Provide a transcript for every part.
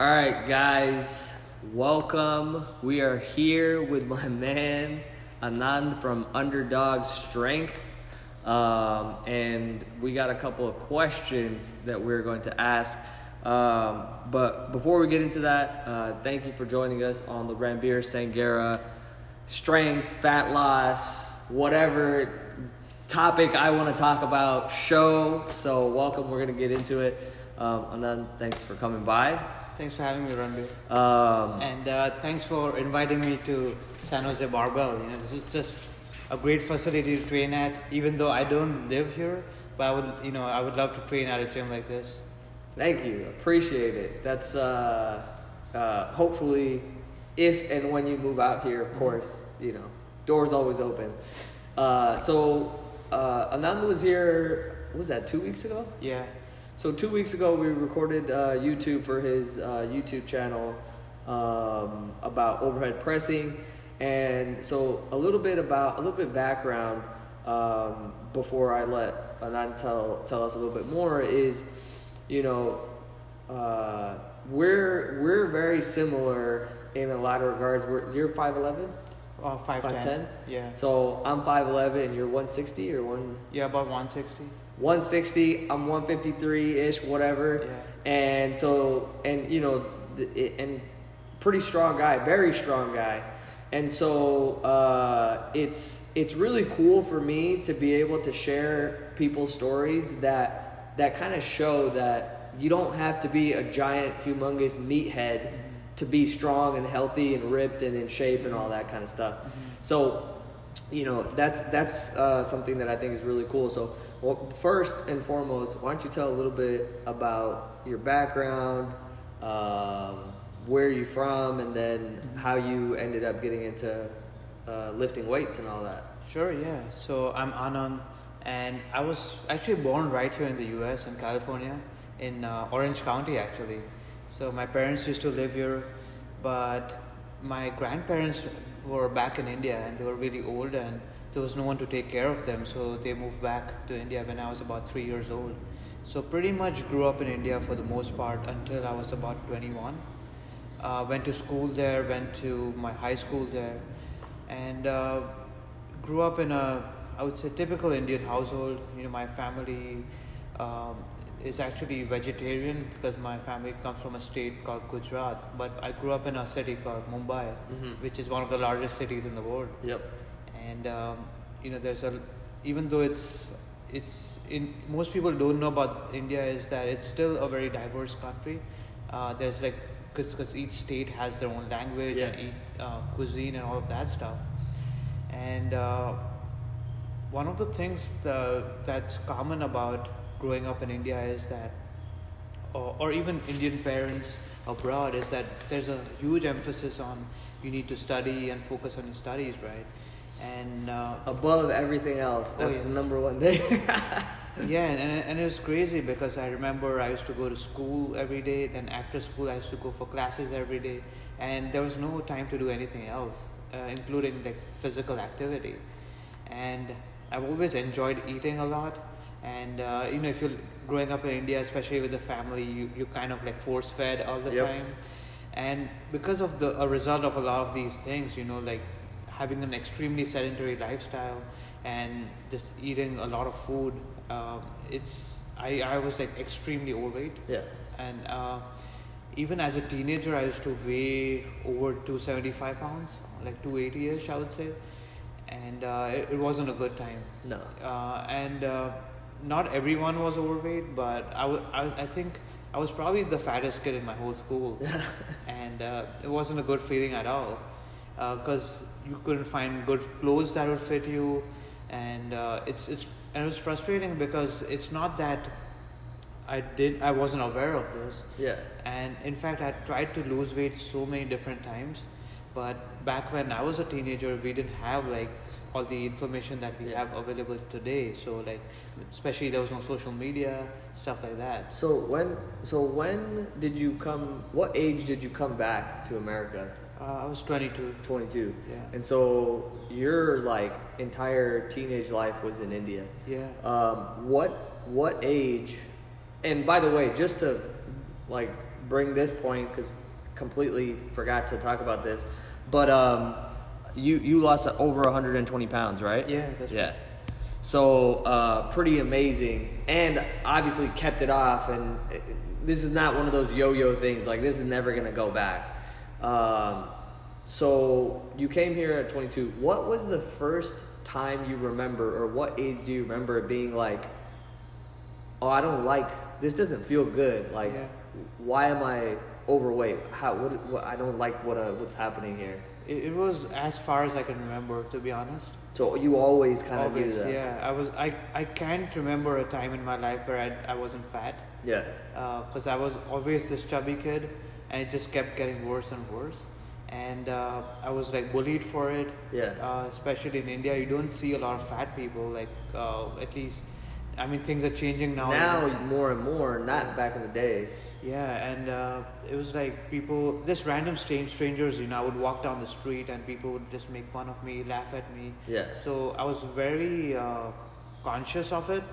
All right, guys, welcome. We are here with my man Anand from Underdog Strength, um, and we got a couple of questions that we're going to ask. Um, but before we get into that, uh, thank you for joining us on the Ranbir Sangera strength, fat loss, whatever topic I want to talk about show. So welcome. We're gonna get into it. Um, Anand, thanks for coming by. Thanks for having me, Ranbir. Um, And uh, thanks for inviting me to San Jose Barbell. You know, this is just a great facility to train at. Even though I don't live here, but I would, you know, I would love to train at a gym like this. Thank you. Appreciate it. That's uh, uh, hopefully if and when you move out here, of course, you know, doors always open. Uh, so uh, Anand was here. What was that two weeks ago? Yeah. So two weeks ago, we recorded uh, YouTube for his uh, YouTube channel um, about overhead pressing, and so a little bit about a little bit background um, before I let Anand tell tell us a little bit more is, you know, uh, we're we're very similar in a lot of regards. We're, you're five eleven. Uh, 5'10". 5'10"? Yeah. So I'm five eleven, and you're one sixty or one. Yeah, about 160. 160 i'm 153ish whatever. Yeah. and so and you know and pretty strong guy very strong guy. And so uh, it's it's really cool for me to be able to share people's stories that that kind of show that you don't have to be a giant humongous meathead to be strong and healthy and ripped and in shape and all that kind of stuff. So you know that's that's uh, something that I think is really cool. So, well, first and foremost, why don't you tell a little bit about your background, um, where you're from, and then how you ended up getting into uh, lifting weights and all that. Sure, yeah. So I'm Anand, and I was actually born right here in the US, in California, in uh, Orange County, actually. So my parents used to live here, but my grandparents were back in India and they were really old, and there was no one to take care of them, so they moved back to India when I was about three years old. So pretty much grew up in India for the most part until I was about 21 uh, went to school there, went to my high school there, and uh, grew up in a, I would say, typical Indian household. You know, my family um, is actually vegetarian because my family comes from a state called Gujarat, but I grew up in a city called Mumbai, Mhm. which is one of the largest cities in the world Yep. and um, you know there's a even though it's it's in most people don't know about India is that it's still a very diverse country. Uh, there's like because each state has their own language and Yeah. eat uh, cuisine and all of that stuff. And uh, one of the things the, that's common about growing up in India is that, or, or even Indian parents abroad, is that there's a huge emphasis on you need to study and focus on your studies, right? And uh, Above everything else, Oh, that's yeah. the number one thing. yeah, and, and and it was crazy because I remember I used to go to school every day. Then after school, I used to go for classes every day, and there was no time to do anything else, uh, including like physical activity. And I've always enjoyed eating a lot, and uh, you know, if you're growing up in India, especially with the family, you you kind of like force fed all the Yep. time, and because of the a result of a lot of these things, you know, like having an extremely sedentary lifestyle and just eating a lot of food um, it's I, I was like extremely overweight yeah. and uh, even as a teenager i used to weigh over 275 pounds like 280ish i would say and uh, it, it wasn't a good time No. uh, and uh, not everyone was overweight, but I, w- I, I think I was probably the fattest kid in my whole school, and uh, it wasn't a good feeling at all, because you couldn't find good clothes that would fit you, and uh, it's it's and it was frustrating because it's not that I did I wasn't aware of this, Yeah. and in fact i tried to lose weight so many different times but back when i was a teenager we didn't have like all the information that we have available today so like especially there was no social media stuff like that So when so when did you come? What age did you come back to America? uh, i was 22 22. Yeah. And so your like entire teenage life was in India. yeah Um, what what age? And by the way, just to like bring this point because completely forgot to talk about this, but um, you you lost over 120 pounds, right? Yeah, that's yeah. right. So uh, pretty amazing, and obviously kept it off. And it- this is not one of those yo-yo things. Like this is never gonna go back. Um, so you came here at 22. What was the first time you remember, or what age do you remember being like, "Oh, I don't like this. Doesn't feel good. Like, Yeah. why am I overweight? How? What? what I don't like what uh, what's happening here." It, it was as far as I can remember, to be honest. So you always kind of knew that. yeah. I was. I. I can't remember a time in my life where I. I wasn't fat. Yeah. because I was always this chubby kid, and it just kept getting worse and worse. And uh, I was like bullied for it. Yeah. Uh, especially in India, you don't see a lot of fat people. Like uh, at least, I mean, things are changing now. Now more and more, not back in the day. Yeah, and uh, it was like people, just random strange strangers. You know, I would walk down the street and people would just make fun of me, laugh at me. Yeah. So I was very uh, conscious of it.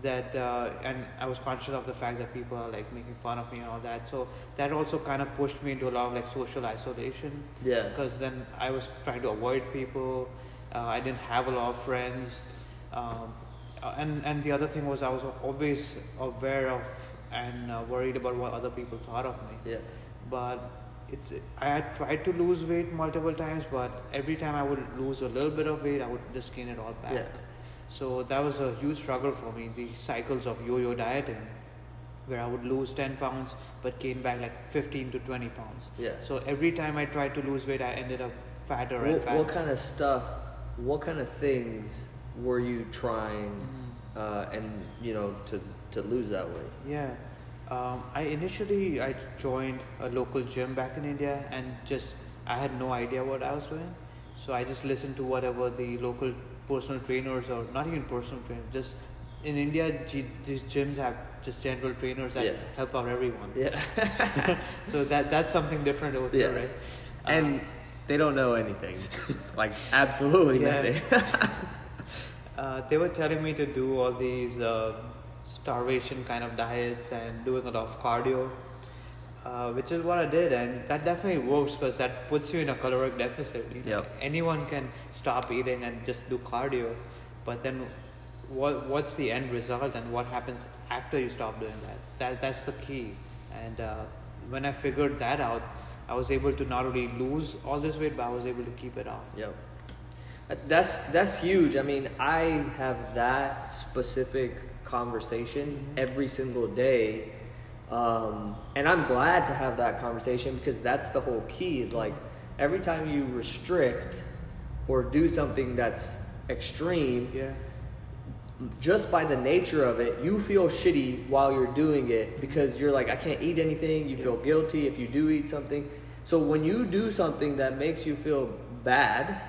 That uh, and I was conscious of the fact that people are like making fun of me and all that. So that also kind of pushed me into a lot of like social isolation. Yeah. Because then I was trying to avoid people. Uh, I didn't have a lot of friends. Um, uh, and and the other thing was I was always aware of and uh, worried about what other people thought of me Yeah. but it's I had tried to lose weight multiple times, but every time I would lose a little bit of weight, I would just gain it all back. Yeah. So that was a huge struggle for me. These cycles of yo-yo dieting, where I would lose ten pounds but gain back like fifteen to twenty pounds. Yeah. So every time I tried to lose weight, I ended up fatter and What, fatter. what kind of stuff? What kind of things were you trying, Mhm. uh, and you know, to to lose that weight? Yeah. Um, I initially I joined a local gym back in India and just I had no idea what I was doing, so I just listened to whatever the local personal trainers or not even personal trainers, just in India G- these gyms have just general trainers that Yeah. help out everyone. Yeah. so that that's something different over Yeah. here, right? and Um, they don't know anything, like absolutely Yeah. nothing. uh, they were telling me to do all these uh, starvation kind of diets and doing a lot of cardio, uh, which is what I did, and that definitely works because that puts you in a caloric deficit. You know? Yep. Anyone can stop eating and just do cardio, but then what what's the end result and what happens after you stop doing that? That that's the key. And uh, when I figured that out, I was able to not only lose all this weight, but I was able to keep it off. Yep. That's that's huge. I mean, I have that specific conversation every single day, um, and I'm glad to have that conversation because that's the whole key. Is like every time you restrict or do something that's extreme, Yeah. just by the nature of it, you feel shitty while you're doing it because you're like, I can't eat anything. You feel guilty if you do eat something. So when you do something that makes you feel bad,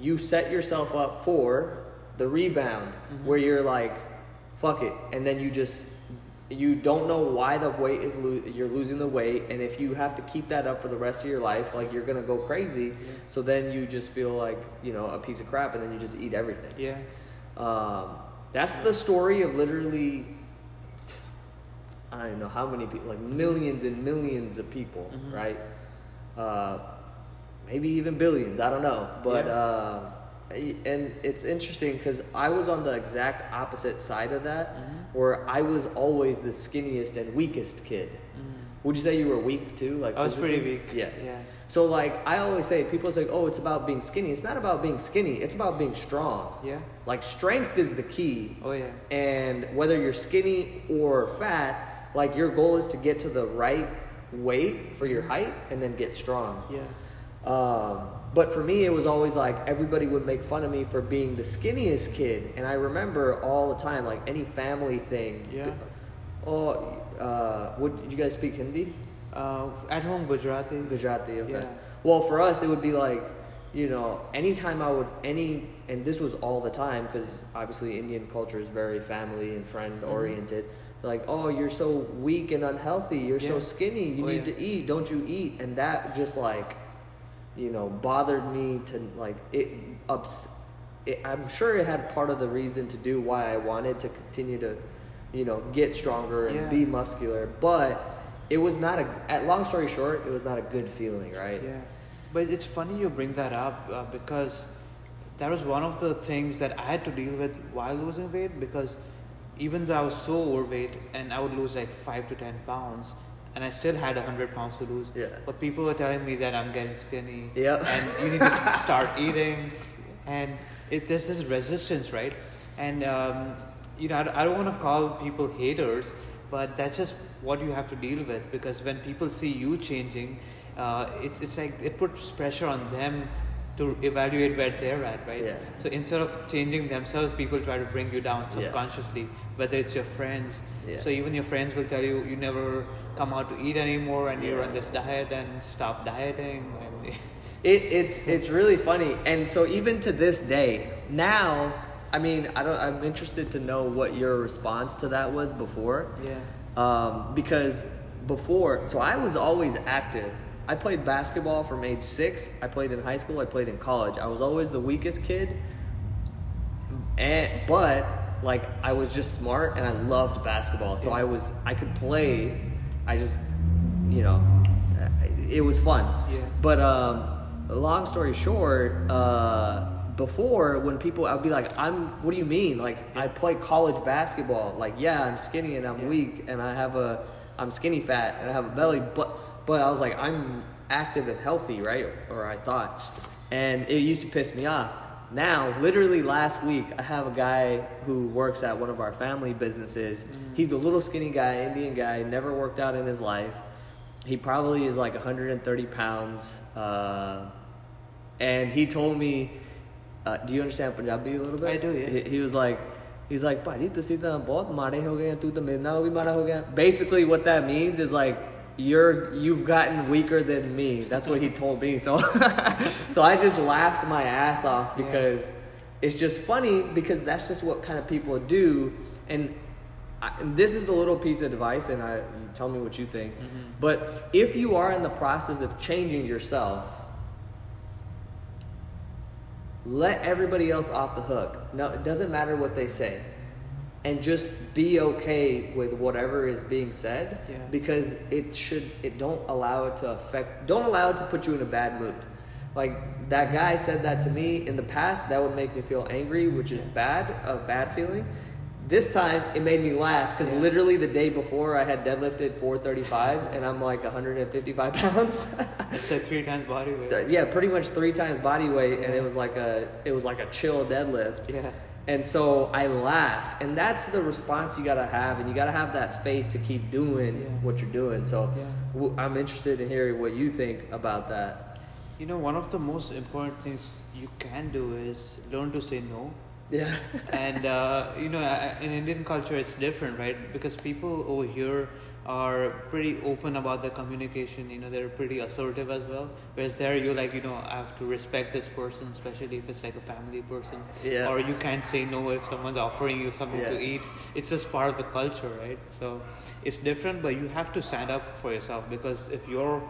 you set yourself up for the rebound where you're like, fuck it. And then you just, you don't know why the weight is, lo- you're losing the weight. And if you have to keep that up for the rest of your life, like you're going to go crazy. So then you just feel like, you know, a piece of crap and then you just eat everything. Yeah. Um, that's the story of literally, I don't know how many people, like millions and millions of people, Mhm. right? Uh, maybe even billions, I don't know. But, Yeah. uh, and it's interesting because I was on the exact opposite side of that, Mhm. where I was always the skinniest and weakest kid. Would you say you were weak too? Like I was pretty weak. Yeah. Yeah. So like I always say, people say, "Oh, it's about being skinny." It's not about being skinny. It's about being strong. Yeah. Like strength is the key. Oh yeah. And whether you're skinny or fat, like your goal is to get to the right weight for your height and then get strong. Yeah. Um, but for me, it was always like everybody would make fun of me for being the skinniest kid. And I remember all the time, like any family thing. Yeah. Oh, uh, would you guys speak Hindi? Uh, at home Gujarati. Gujarati, okay. Yeah. Well, for us, it would be like, you know, anytime I would, any, and this was all the time because obviously Indian culture is very family and friend Mm-hmm. oriented. Like, oh, you're so weak and unhealthy. You're so skinny. You Oh, need yeah. to eat. Don't you eat? And that just like, you know, bothered me to like, it ups. It, I'm sure it had part of the reason to do why I wanted to continue to you know, get stronger and Yeah. be muscular. But it was not a. At long story short, it was not a good feeling, right? Yeah, but it's funny you bring that up uh, because that was one of the things that I had to deal with while losing weight because even though I was so overweight and I would lose like five to ten pounds and I still had hundred pounds to lose. Yeah. But people were telling me that I'm getting skinny. Yep. And you need to start eating, and it, there's this resistance, right? And um, you know, I, don't- I don't want to call people haters, but that's just what you have to deal with because when people see you changing, uh, it's it's like it puts pressure on them to evaluate where they're at, right? Yeah. So instead of changing themselves, people try to bring you down subconsciously, Yeah. whether it's your friends. Yeah. So even your friends will tell you you never come out to eat anymore, and you're on this diet and stop dieting. And It, it's it's really funny, and so even to this day, now, I mean, I don't. I'm interested to know what your response to that was before. yeah, um, because before, so I was always active. I played basketball from age six. I played in high school. I played in college. I was always the weakest kid, and but like I was just smart and I loved basketball. So Yeah. I was I could play. I just you know it was fun. Yeah. But um, long story short, uh, before when people I'd be like, I'm. What do you mean? Like I play college basketball. Like yeah, I'm skinny and I'm Yeah. weak and I have a. I'm skinny fat and I have a belly, but but I was like I'm active and healthy, right? Or I thought, and it used to piss me off now, literally last week, I have a guy who works at one of our family businesses. Mm-hmm. He's a little skinny guy, Indian guy, never worked out in his life. He probably is like 130 pounds. Uh, and he told me, uh, Do you understand Punjabi a little bit? I do, yeah. He, he was like, He's like, tu midna bhi. Basically, what that means is like, you're you've gotten weaker than me. That's what he told me. So, so I just laughed my ass off Yeah. because it's just funny because that's just what kind of people do. And, I, and this is the little piece of advice, and I tell me what you think. Mm-hmm. But if you are in the process of changing yourself, let everybody else off the hook. No, it doesn't matter what they say. And just be okay with whatever is being said Yeah. because it should it don't allow it to affect don't allow it to put you in a bad mood. Like that guy said that to me in the past, that would make me feel angry, which is bad, a bad feeling. This time it made me laugh because Yeah. literally the day before I had deadlifted 435 and I'm like 155 pounds. it's a three times body weight. Yeah, pretty much three times body weight, and it was like a it was like a chill deadlift. Yeah, And so I laughed, and that's the response you gotta have, and you gotta have that faith to keep doing Yeah. what you're doing. So Yeah. I'm interested in hearing what you think about that. you know, one of the most important things you can do is learn to say no. Yeah, and uh, you know in indian culture it's different right because people over here are pretty open about their communication you know they're pretty assertive as well. Whereas there you're like you know i have to respect this person especially if it's like a family person. Yeah. or you can't say no if someone's offering you something to Yeah. eat. It's just part of the culture right? So it's different but you have to stand up for yourself because if your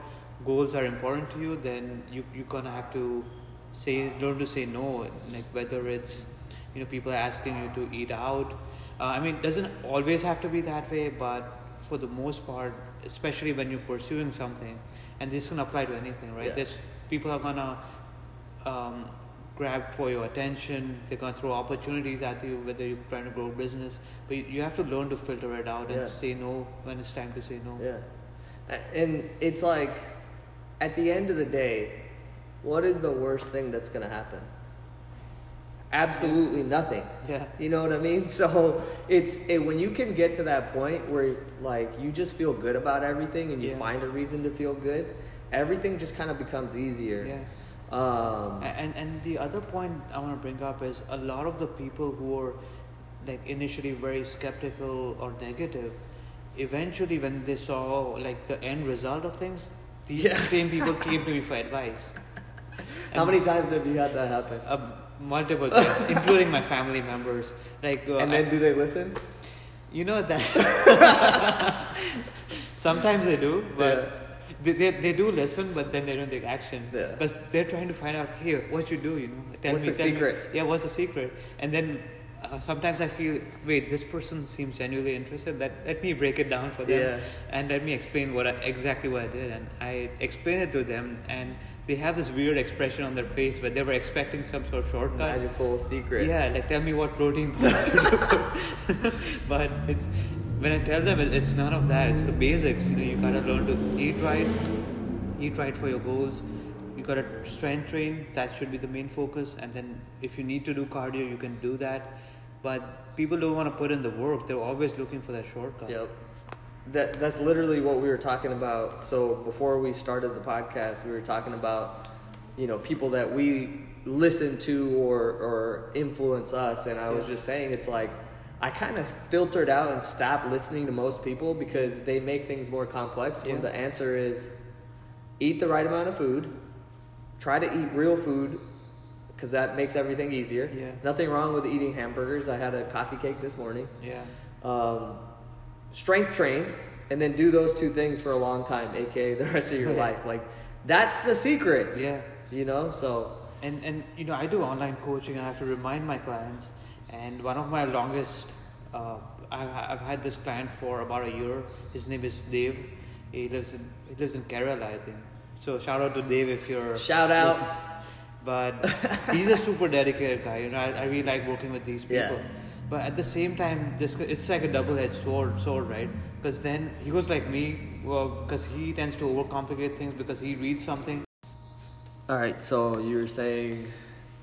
goals are important to you then you, you're gonna have to say learn to say no like whether it's you know people are asking you to eat out. Uh, i mean it doesn't always have to be that way but for the most part especially when you're pursuing something and this can apply to anything right Yeah. there's people are gonna um, grab for your attention they're gonna throw opportunities at you whether you're trying to grow a business but you, you have to learn to filter it out and Yeah. say no when it's time to say no yeah, and it's like at the end of the day, what is the worst thing that's gonna happen? Absolutely nothing. yeah You know what I mean? So it's it, when you can get to that point where like you just feel good about everything and you Yeah. find a reason to feel good, everything just kind of becomes easier. yeah Um, And and the other point I want to bring up is a lot of the people who are like initially very skeptical or negative, eventually when they saw like the end result of things, these Yeah. same people came to me for advice. how many times have you had that happen? Uh, multiple times, including my family members. Like, uh, and then I- do they listen? you know that sometimes they do, but Yeah. they, they, they do listen, but then they don't take action. Yeah. But they're trying to find out here what you do. You know, tell What's me, the tell me- secret? yeah, what's the secret? And then uh, sometimes I feel, wait, this person seems genuinely interested. Let let me break it down for them, Yeah. and let me explain what I, exactly what I did. And I explain it to them, and they have this weird expression on their face where they were expecting some sort of shortcut. Magical secret. Yeah, like tell me what protein but it's when I tell them it, it's none of that. It's the basics. You know, you gotta learn to eat right, eat right for your goals. You gotta strength train. That should be the main focus. And then if you need to do cardio, you can do that. But people don't want to put in the work. They're always looking for that shortcut. Yep. That that's literally what we were talking about. So before we started the podcast, we were talking about you know people that we listen to or or influence us, and I was Yeah. just saying it's like I kind of filtered out and stopped listening to most people because they make things more complex. When Yeah. the answer is eat the right amount of food, try to eat real food because that makes everything easier. Yeah. Nothing wrong with eating hamburgers. I had a coffee cake this morning Yeah. um, strength train and then do those two things for a long time aka the rest of your life like that's the secret Yeah. you know so and and you know i do online coaching and i have to remind my clients and one of my longest uh, I've, I've had this client for about a year his name is dave he lives in he lives in kerala i think so shout out to dave if you're Shout out. but he's a super dedicated guy you know i, I really like working with these people Yeah. but at the same time this it's like a double-edged sword sword right because then he was like me well because he tends to overcomplicate things because he reads something all right so you were saying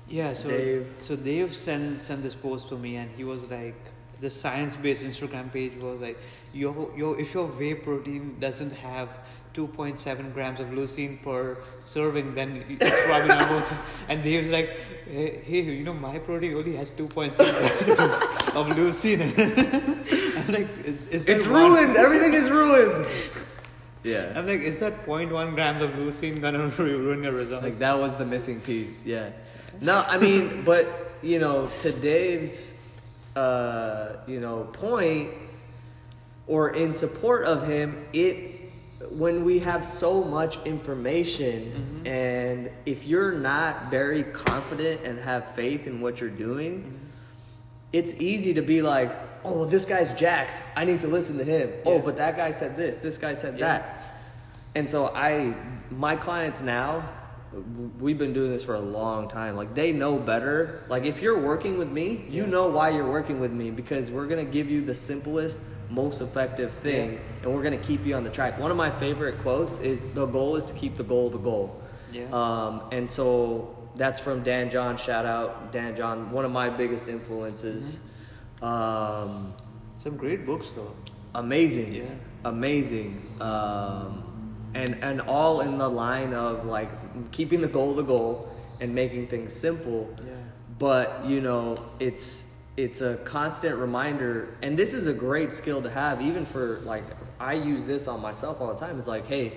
Yeah, so Dave. so Dave sent sent this post to me, and he was like, the science based Instagram page was like, yo yo, if your whey protein doesn't have 2.7 grams of leucine per serving, then it's probably not worth it. And Dave's like, hey, hey, you know, my protein only has 2.7 grams of, of leucine. I'm like, is it's one- ruined everything is ruined yeah I'm like, is that 0.1 grams of leucine gonna ruin your results? like that was the missing piece yeah no i mean but you know to dave's uh you know point or in support of him it when we have so much information mm-hmm. and if you're not very confident and have faith in what you're doing mm-hmm. it's easy to be like oh well, this guy's jacked. I need to listen to him. Oh but that guy said this. This guy said Yeah. that. And so I, my clients now, we've been doing this for a long time. Like they know better. Like if you're working with me, you know why you're working with me because we're gonna give you the simplest, most effective thing, Yeah. and we're gonna keep you on the track. One of my favorite quotes is, "The goal is to keep the goal the goal." Yeah. Um, and so that's from Dan John. Shout out Dan John, one of my biggest influences. Um, Some great books though. amazing Yeah. amazing um, and and all in the line of like keeping the goal the goal and making things simple Yeah. but you know it's it's a constant reminder and this is a great skill to have even for like i use this on myself all the time. It's like hey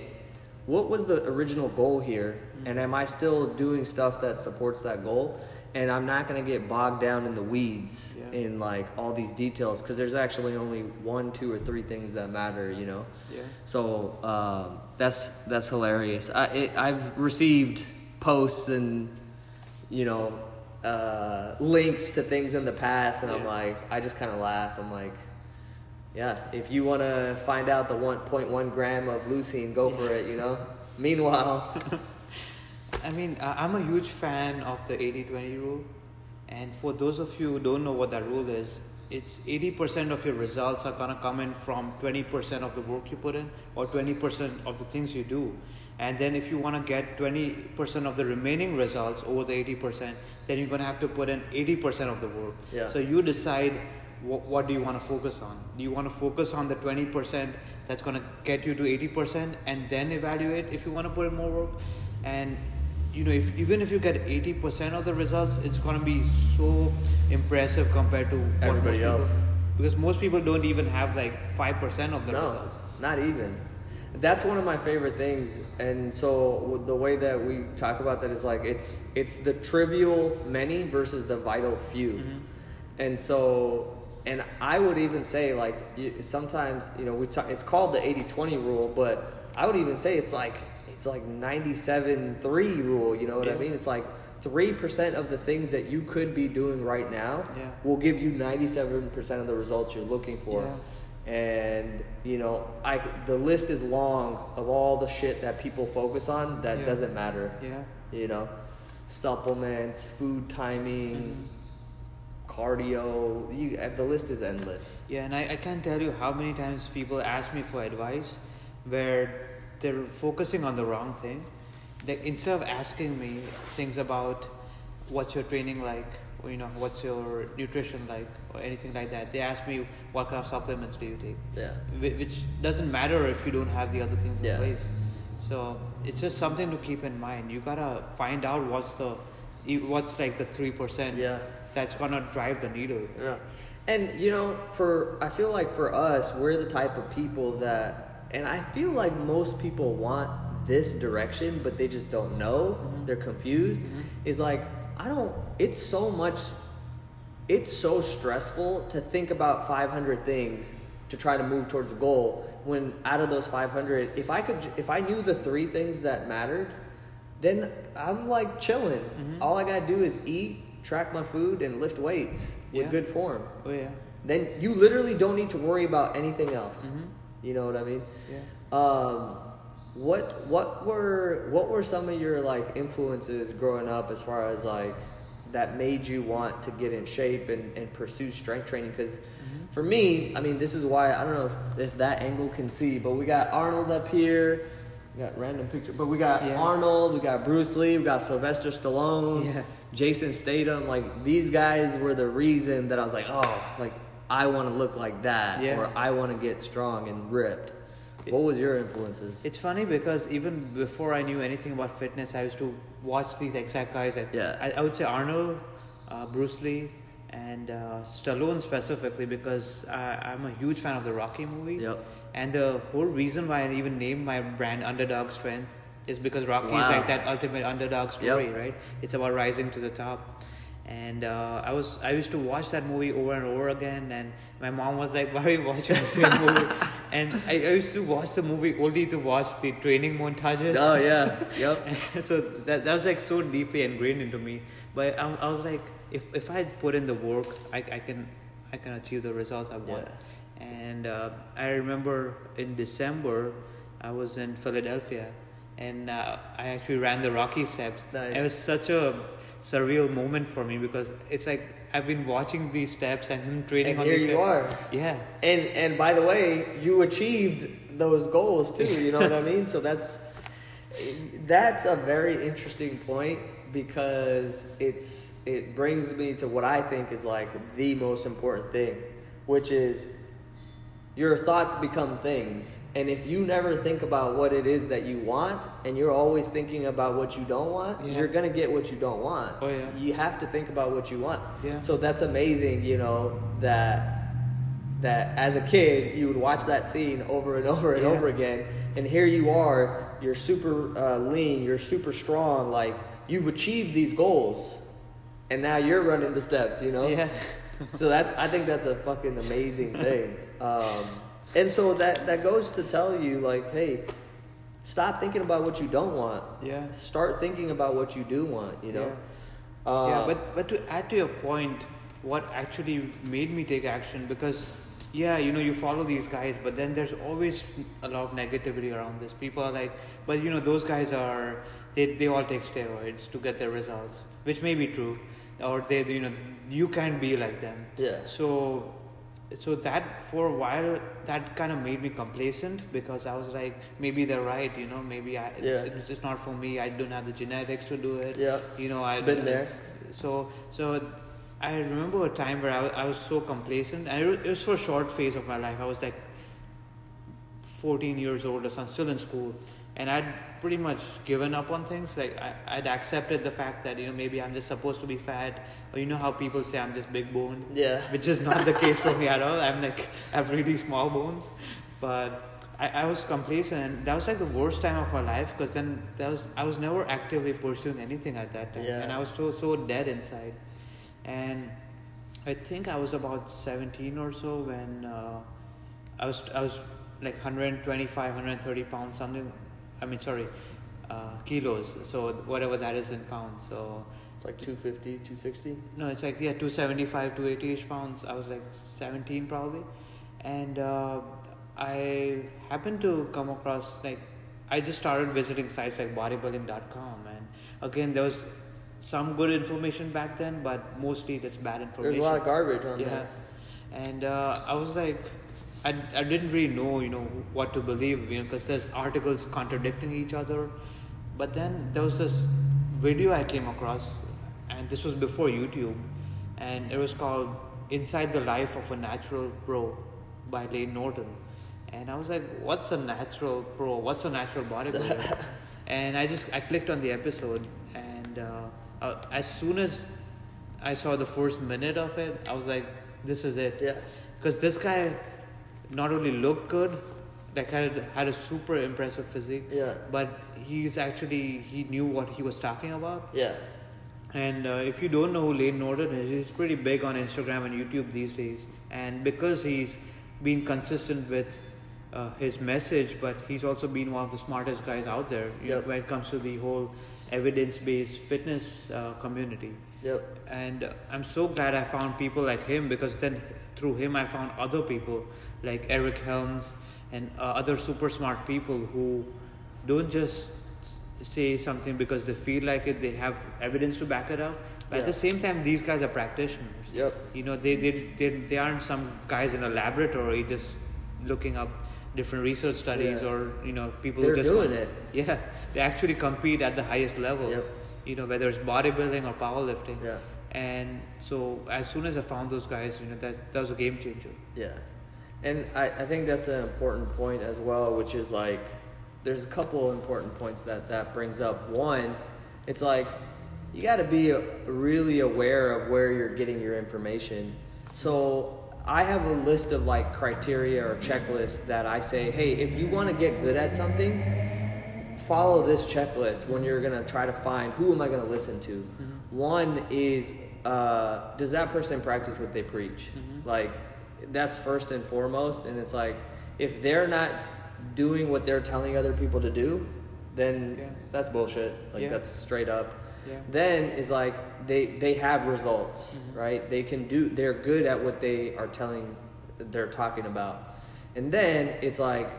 what was the original goal here? And am i still doing stuff that supports that goal? And i'm not going to get bogged down in the weeds Yeah. in like all these details because there's actually only one two or three things that matter you know? Yeah. so um, that's that's hilarious. I, it, i've received posts and you know uh, links to things in the past and i'm like i just kind of laugh. I'm like yeah if you want to find out the 1.1 gram of leucine go for it you know? Meanwhile. I mean, I'm a huge fan of the 80 20 rule. And for those of you who don't know what that rule is, it's 80% of your results are going to come in from 20% of the work you put in or 20% of the things you do. And then if you want to get 20% of the remaining results over the 80%, then you're going to have to put in 80% of the work. Yeah. So you decide what, what do you want to focus on? Do you want to focus on the 20% that's going to get you to 80% and then evaluate if you want to put in more work? And you know, if even if you get 80% of the results, it's going to be so impressive compared to Everybody people- else. Because most people don't even have like 5% of the no, results. not even. That's one of my favorite things, and so the way that we talk about that is like it's it's the trivial many versus the vital few, Mm-hmm. and so and I would even say like you, sometimes you know we talk it's called the 80-20 rule, but I would even say it's like it's like 97-3 rule. You know what I mean? It's like three percent of the things that you could be doing right now Yeah. will give you ninety-seven percent of the results you're looking for. Yeah. And you know, I the list is long of all the shit that people focus on that Yeah. doesn't matter. Yeah. You know, supplements, food timing, Mm-hmm. cardio. You, the list is endless. Yeah, and I, I can't tell you how many times people ask me for advice where they're focusing on the wrong thing. They, instead of asking me things about what's your training like, or you know, what's your nutrition like, or anything like that, they ask me what kind of supplements do you take, Yeah. Which doesn't matter if you don't have the other things in Yeah. place. So it's just something to keep in mind. You gotta find out what's the, what's like the three percent Yeah. that's gonna drive the needle. Yeah. And you know, for I feel like for us, we're the type of people that and I feel like most people want this direction, but they just don't know. Mm-hmm. They're confused. Mm-hmm. Is like, I don't it's so much it's so stressful to think about 500 things to try to move towards a goal when out of those 500 if i could if i knew the three things that mattered then i'm like chilling. Mm-hmm. All i gotta do is eat track my food and lift weights with good form. Oh yeah. then you literally don't need to worry about anything else you know what i mean Yeah. um, what what were what were some of your like influences growing up as far as like that made you want to get in shape and, and pursue strength training? Because for me, I mean, this is why I don't know if, if that angle can see, but we got Arnold up here. We got random picture, but we got Yeah. Arnold, we got Bruce Lee, we got Sylvester Stallone, Yeah. Jason Statham. Like these guys were the reason that I was like, oh, like I want to look like that, Yeah. or I want to get strong and ripped. What was your influences? It's funny because even before I knew anything about fitness, I used to watch these exact guys. Like, Yeah. I, I would say Arnold, uh, Bruce Lee, and uh, Stallone specifically because I, I'm a huge fan of the Rocky movies. Yep. And the whole reason why I even named my brand Underdog Strength is because Rocky is like that ultimate underdog story, Yep. right? It's about rising to the top. And uh, I was I used to watch that movie over and over again, and my mom was like, "Why are you watching the same movie?" And I, I used to watch the movie only to watch the training montages. Oh yeah, yep. so that, that was like so deeply ingrained into me. But I, I was like, if if I put in the work, I, I can I can achieve the results I want. And uh, I remember in December, I was in Philadelphia, and uh, I actually ran the Rocky steps. It was such a surreal moment for me because it's like I've been watching these steps and him training And on here you steps. are. Yeah. And and by the way, you achieved those goals too. You know what I mean? So that's that's a very interesting point because it's it brings me to what I think is like the most important thing, which is your thoughts become things. And if you never think about what it is that you want and you're always thinking about what you don't want, Yeah. you're going to get what you don't want. Oh, yeah. You have to think about what you want. Yeah. So that's amazing, you know, that that as a kid you would watch that scene over and over and Yeah. over again and here you are, you're super uh, lean, you're super strong, like you've achieved these goals. And now you're running the steps, you know? Yeah. so that's I think that's a fucking amazing thing. Um, and so that that goes to tell you like, hey, stop thinking about what you don't want. Yeah. Start thinking about what you do want. You know. Uh, yeah, but but to add to your point, what actually made me take action because yeah, you know, you follow these guys, but then there's always a lot of negativity around this. People are like, but you know, those guys are they they all take steroids to get their results, which may be true, or they you know you can't be like them. Yeah. So so that for a while that kind of made me complacent because I was like maybe they're right you know maybe I it's, Yeah. it's just not for me I don't have the genetics to do it Yeah. you know i've Been there. so so I remember a time where I, wa- I was so complacent and it was, it was for a short phase of my life I was like 14 years old or something still in school and I'd pretty much given up on things like I, I'd accepted the fact that you know maybe I'm just supposed to be fat or you know how people say I'm just big boned Yeah. which is not the case for me at all. I'm like I have really small bones, but I, I was complacent, and that was like the worst time of my life because then that was I was never actively pursuing anything at that time, Yeah. and I was so so dead inside, and I think I was about 17 or so when uh, I was I was like 125, 130 pounds something. I mean sorry, uh, kilos. So whatever that is in pounds. So It's like 250, 260. No, it's like yeah, two seventy five, two eighty ish pounds. I was like seventeen probably, and uh, I happened to come across like I just started visiting sites like bodybuilding.com, and again there was some good information back then, but mostly just bad information. There's a lot of garbage on yeah, there. and uh, I was like. I, I didn't really know you know what to believe you know because there's articles contradicting each other but then there was this video I came across and this was before YouTube, and it was called "Inside the Life of a Natural Pro" by Layne Norton. And I was like, "What's a natural pro? What's a natural bodybuilder?" and I just I clicked on the episode, and uh, uh, as soon as I saw the first minute of it, I was like, "This is it." Yeah. Because this guy not only looked good, like had had a super impressive physique. Yeah. But he's actually he knew what he was talking about. Yeah. And uh, if you don't know who Layne Norton is, he's pretty big on Instagram and YouTube these days. And because he's been consistent with uh, his message, but he's also been one of the smartest guys out there you know, when it comes to the whole evidence-based fitness uh, community. Yep. And I'm so glad I found people like him because then through him I found other people like Eric Helms and uh, other super smart people who don't just say something because they feel like it, they have evidence to back it up. But at the same time, these guys are practitioners. Yep. You know, they, they, they, they aren't some guys in a laboratory just looking up different research studies Yeah. or, you know, people They're who just doing want- it. Yeah, they actually compete at the highest level. Yep. You know, whether it's bodybuilding or powerlifting. Yeah. And so as soon as I found those guys, you know, that, that was a game changer. Yeah. And I, I think that's an important point as well, which is like, there's a couple important points that that brings up. One, it's like, you got to be really aware of where you're getting your information. So I have a list of like criteria or checklists that I say, hey, if you want to get good at something, follow this checklist when you're gonna try to find who am I gonna listen to. Mm-hmm. One is uh, does that person practice what they preach? Mm-hmm. Like that's first and foremost, and it's like if they're not doing what they're telling other people to do, then Yeah. that's bullshit. Like Yeah. that's straight up. Yeah. Then is like they they have results, mm-hmm. right? They can do. They're good at what they are telling. They're talking about, and then it's like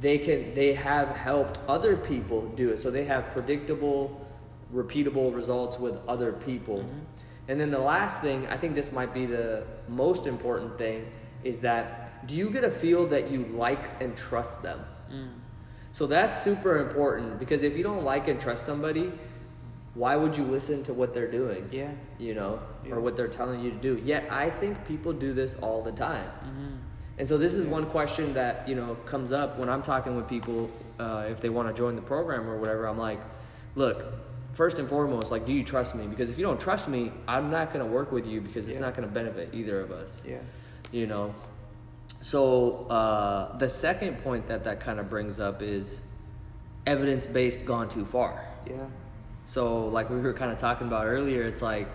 they can they have helped other people do it. So they have predictable repeatable results with other people. And then the last thing i think this might be the most important thing is that do you get a feel that you like and trust them? So that's super important because if you don't like and trust somebody why would you listen to what they're doing? Yeah. you know Yeah. or what they're telling you to do. Yet i think people do this all the time. Mm-hmm. And so this is one question that you know comes up when I'm talking with people uh, if they want to join the program or whatever. I'm like, look, first and foremost, like, do you trust me? Because if you don't trust me, I'm not going to work with you because it's Yeah. not going to benefit either of us. Yeah. You know. So uh, the second point that that kind of brings up is evidence based gone too far. Yeah. So, like we were kind of talking about earlier, it's like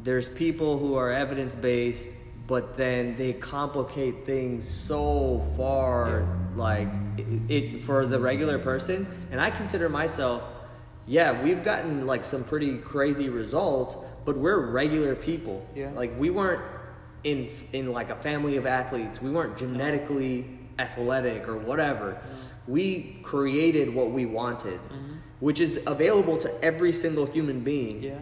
there's people who are evidence based, but then they complicate things so far, like it, it for the regular person. And I consider myself, yeah, we've gotten like some pretty crazy results, but we're regular people. Yeah. Like we weren't in in like a family of athletes. We weren't genetically athletic or whatever. We created what we wanted, mm-hmm. which is available to every single human being. Yeah.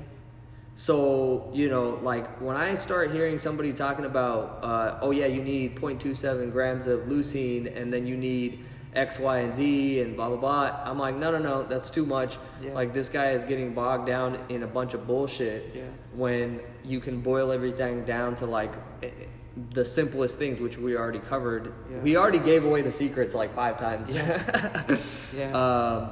So, you know, like when I start hearing somebody talking about, uh, oh yeah, you need 0.27 grams of leucine and then you need X, Y, and Z and blah, blah, blah, I'm like, no, no, no, that's too much. Yeah. Like this guy is getting bogged down in a bunch of bullshit Yeah. when you can boil everything down to like eh, the simplest things, which we already covered. Yeah. We already gave away the secrets like five times. Yeah. Yeah. Um,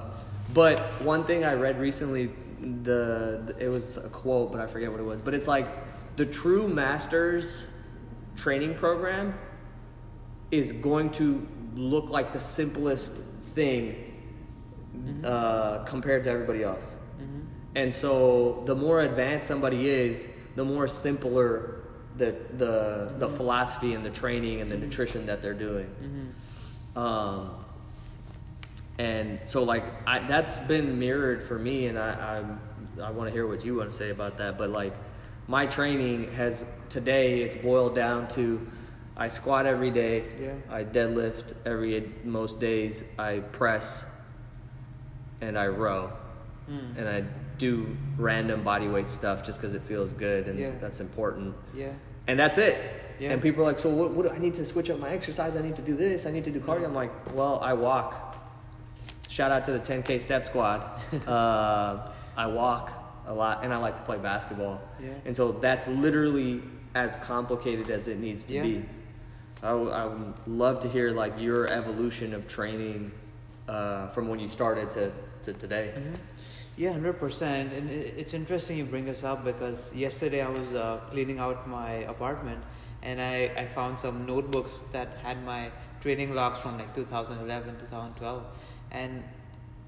but one thing I read recently, the, the- it was a quote, but I forget what it was. But it's like the true masters training program is going to look like the simplest thing mm-hmm. uh, compared to everybody else. Mm-hmm. And so the more advanced somebody is, the more simpler the the the mm-hmm. philosophy and the training and the nutrition that they're doing. Um, and so like I, that's been mirrored for me, and I, I'm I want to hear what you want to say about that. But like, my training has today it's boiled down to I squat every day. Yeah. I deadlift every most days. I press and I row. Mm. And I do random body weight stuff just because it feels good and Yeah. that's important. Yeah. And that's it. Yeah. And people are like, so what, what do I need to switch up my exercise? I need to do this. I need to do cardio. I'm like, well, I walk. Shout out to the 10K step squad. uh, I walk a lot and I like to play basketball. Yeah. And so that's literally as complicated as it needs to Yeah. be. I, w- I would love to hear like your evolution of training uh, from when you started to, to today. Mhm. Yeah, hundred percent. And it's interesting you bring this up because yesterday I was uh, cleaning out my apartment and I, I found some notebooks that had my training logs from like 2011, 2012, and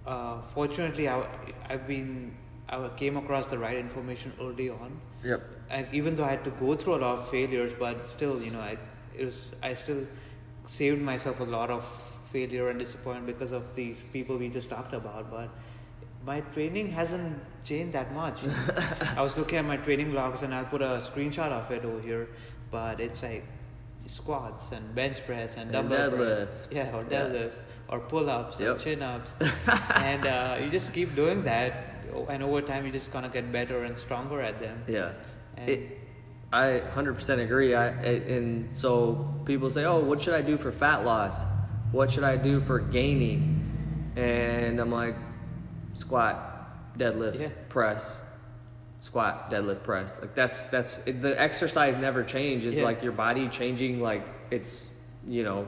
uh, fortunately I, I've been I came across the right information early on. Yep. And even though I had to go through a lot of failures, but still, you know, I it was I still saved myself a lot of failure and disappointment because of these people we just talked about. But my training hasn't changed that much. I was looking at my training logs and I'll put a screenshot of it over here, but it's like squats and bench press and And dumbbell press. Yeah, or Yeah. deadlifts or pull-ups or chin-ups, and uh, you just keep doing that, and over time you're just gonna get better and stronger at them. Yeah. And- It, I 100% agree. I, I- and so people say, "Oh, what should I do for fat loss? What should I do for gaining?" And I'm like, squat, deadlift, Yeah. press, squat, deadlift, press. Like that's that's the exercise never changes. Yeah. Like your body changing, like it's you know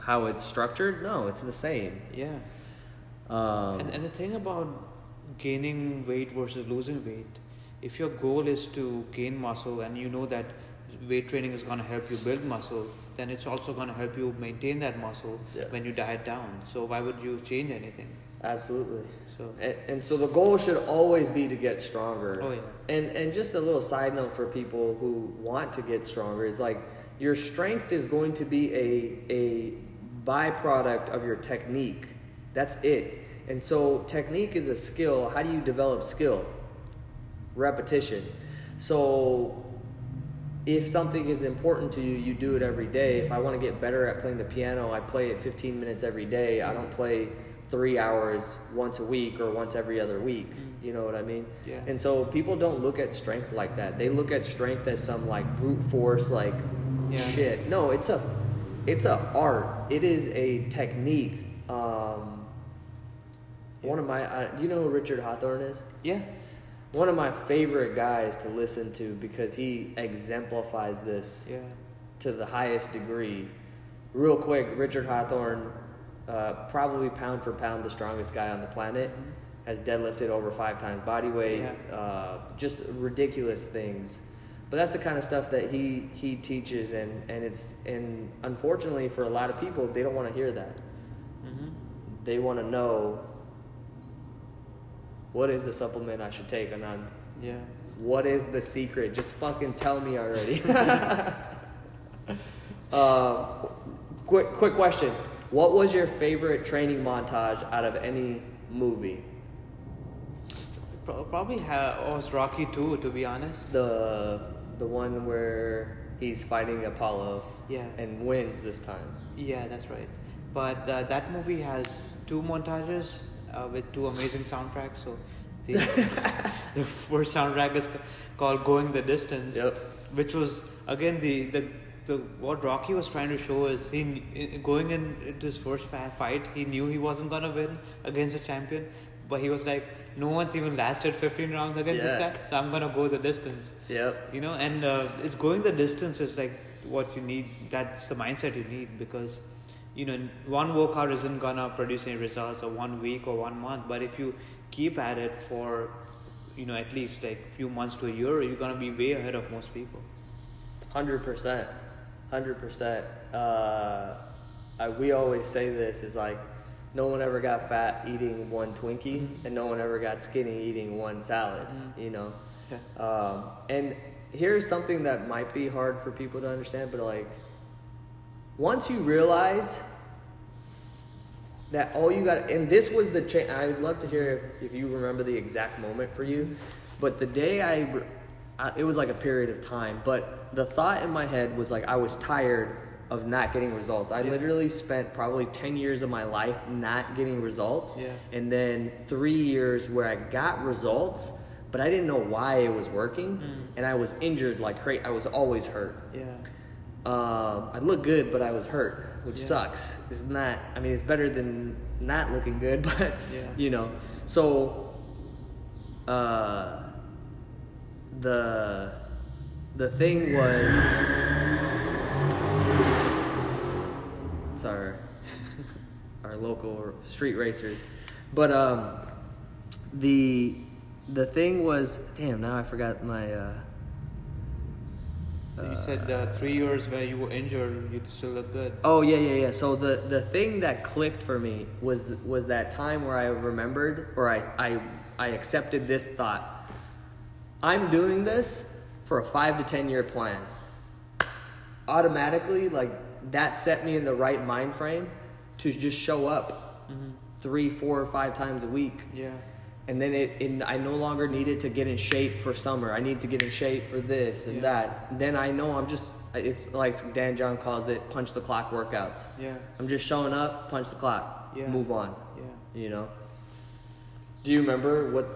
how it's structured. No, it's the same. Yeah. Um, And, and the thing about gaining weight versus losing weight, if your goal is to gain muscle and you know that weight training is going to help you build muscle, then it's also going to help you maintain that muscle Yeah. when you diet down. So why would you change anything? Absolutely. So And, and so the goal should always be to get stronger. Oh, yeah. And and just a little side note for people who want to get stronger is like your strength is going to be a a byproduct of your technique. That's it. And so technique is a skill. How do you develop skill? Repetition. So if something is important to you, you do it every day. If I want to get better at playing the piano, I play it 15 minutes every day. I don't play three hours once a week or once every other week. You know what I mean? Yeah. And so people don't look at strength like that. They look at strength as some like brute force, like Yeah. shit. No, it's a, it's a art. It is a technique. Um, One of my, uh, do you know who Richard Hawthorne is? yeah, One of my favorite guys to listen to because he exemplifies this yeah, to the highest degree. Real quick, Richard Hawthorne, uh, probably pound for pound the strongest guy on the planet, has deadlifted over five times body weight, Yeah. uh, just ridiculous things. But that's the kind of stuff that he he teaches, and and it's and unfortunately for a lot of people, they don't want to hear that. hmm They want to know what is the supplement I should take, and I'm yeah. what is the secret? Just fucking tell me already. uh, quick, quick question. What was your favorite training montage out of any movie? Probably ha- was Rocky II, to be honest. The the one where he's fighting Apollo Yeah. and wins this time. Yeah, that's right. But uh, that movie has two montages uh, with two amazing soundtracks. So the, the first soundtrack is called "Going the Distance," Yep. which was again the, the the what Rocky was trying to show is he going in into his first fight, he knew he wasn't gonna win against a champion, but he was like, no one's even lasted 15 rounds against Yeah. this guy, so I'm gonna go the distance Yep. you know and uh, it's going the distance is like what you need that's the mindset you need because you know one workout isn't gonna produce any results or one week or one month but if you keep at it for you know at least like few months to a year you're gonna be way ahead of most people Hundred percent, hundred percent. Uh, We always say this is like, no one ever got fat eating one Twinkie, and no one ever got skinny eating one salad. Mhm. You know, Yeah. um, and here's something that might be hard for people to understand, but like, once you realize that all you got and this was the cha- i'd love to hear if, if you remember the exact moment for you but the day I, I it was like a period of time but the thought in my head was like i was tired of not getting results i Yeah. literally spent probably 10 years of my life not getting results Yeah. and then three years where i got results but i didn't know why it was working Mm. and i was injured like cra- i was always hurt Yeah. um, I look good, but I was hurt, which Yeah. sucks. It's not. I mean, it's better than not looking good, but Yeah. you know. So, uh, the the thing was, it's our our local street racers, but um, the the thing was, damn. Now I forgot my. Uh, So you said uh, three years where you were injured, you still look good. Oh yeah, yeah, yeah. So the the thing that clicked for me was was that time where I remembered or I I I accepted this thought. I'm doing this for a 5 to 10 year plan. Automatically like that set me in the right mind frame to just show up Mm-hmm. three, four, or five times a week. Yeah. And then it, it, I no longer needed to get in shape for summer. I need to get in shape for this and Yeah. that. Then I know I'm just, it's like Dan John calls it, punch the clock workouts. Yeah. I'm just showing up, punch the clock, Yeah. move on. Yeah. You know. Do you remember what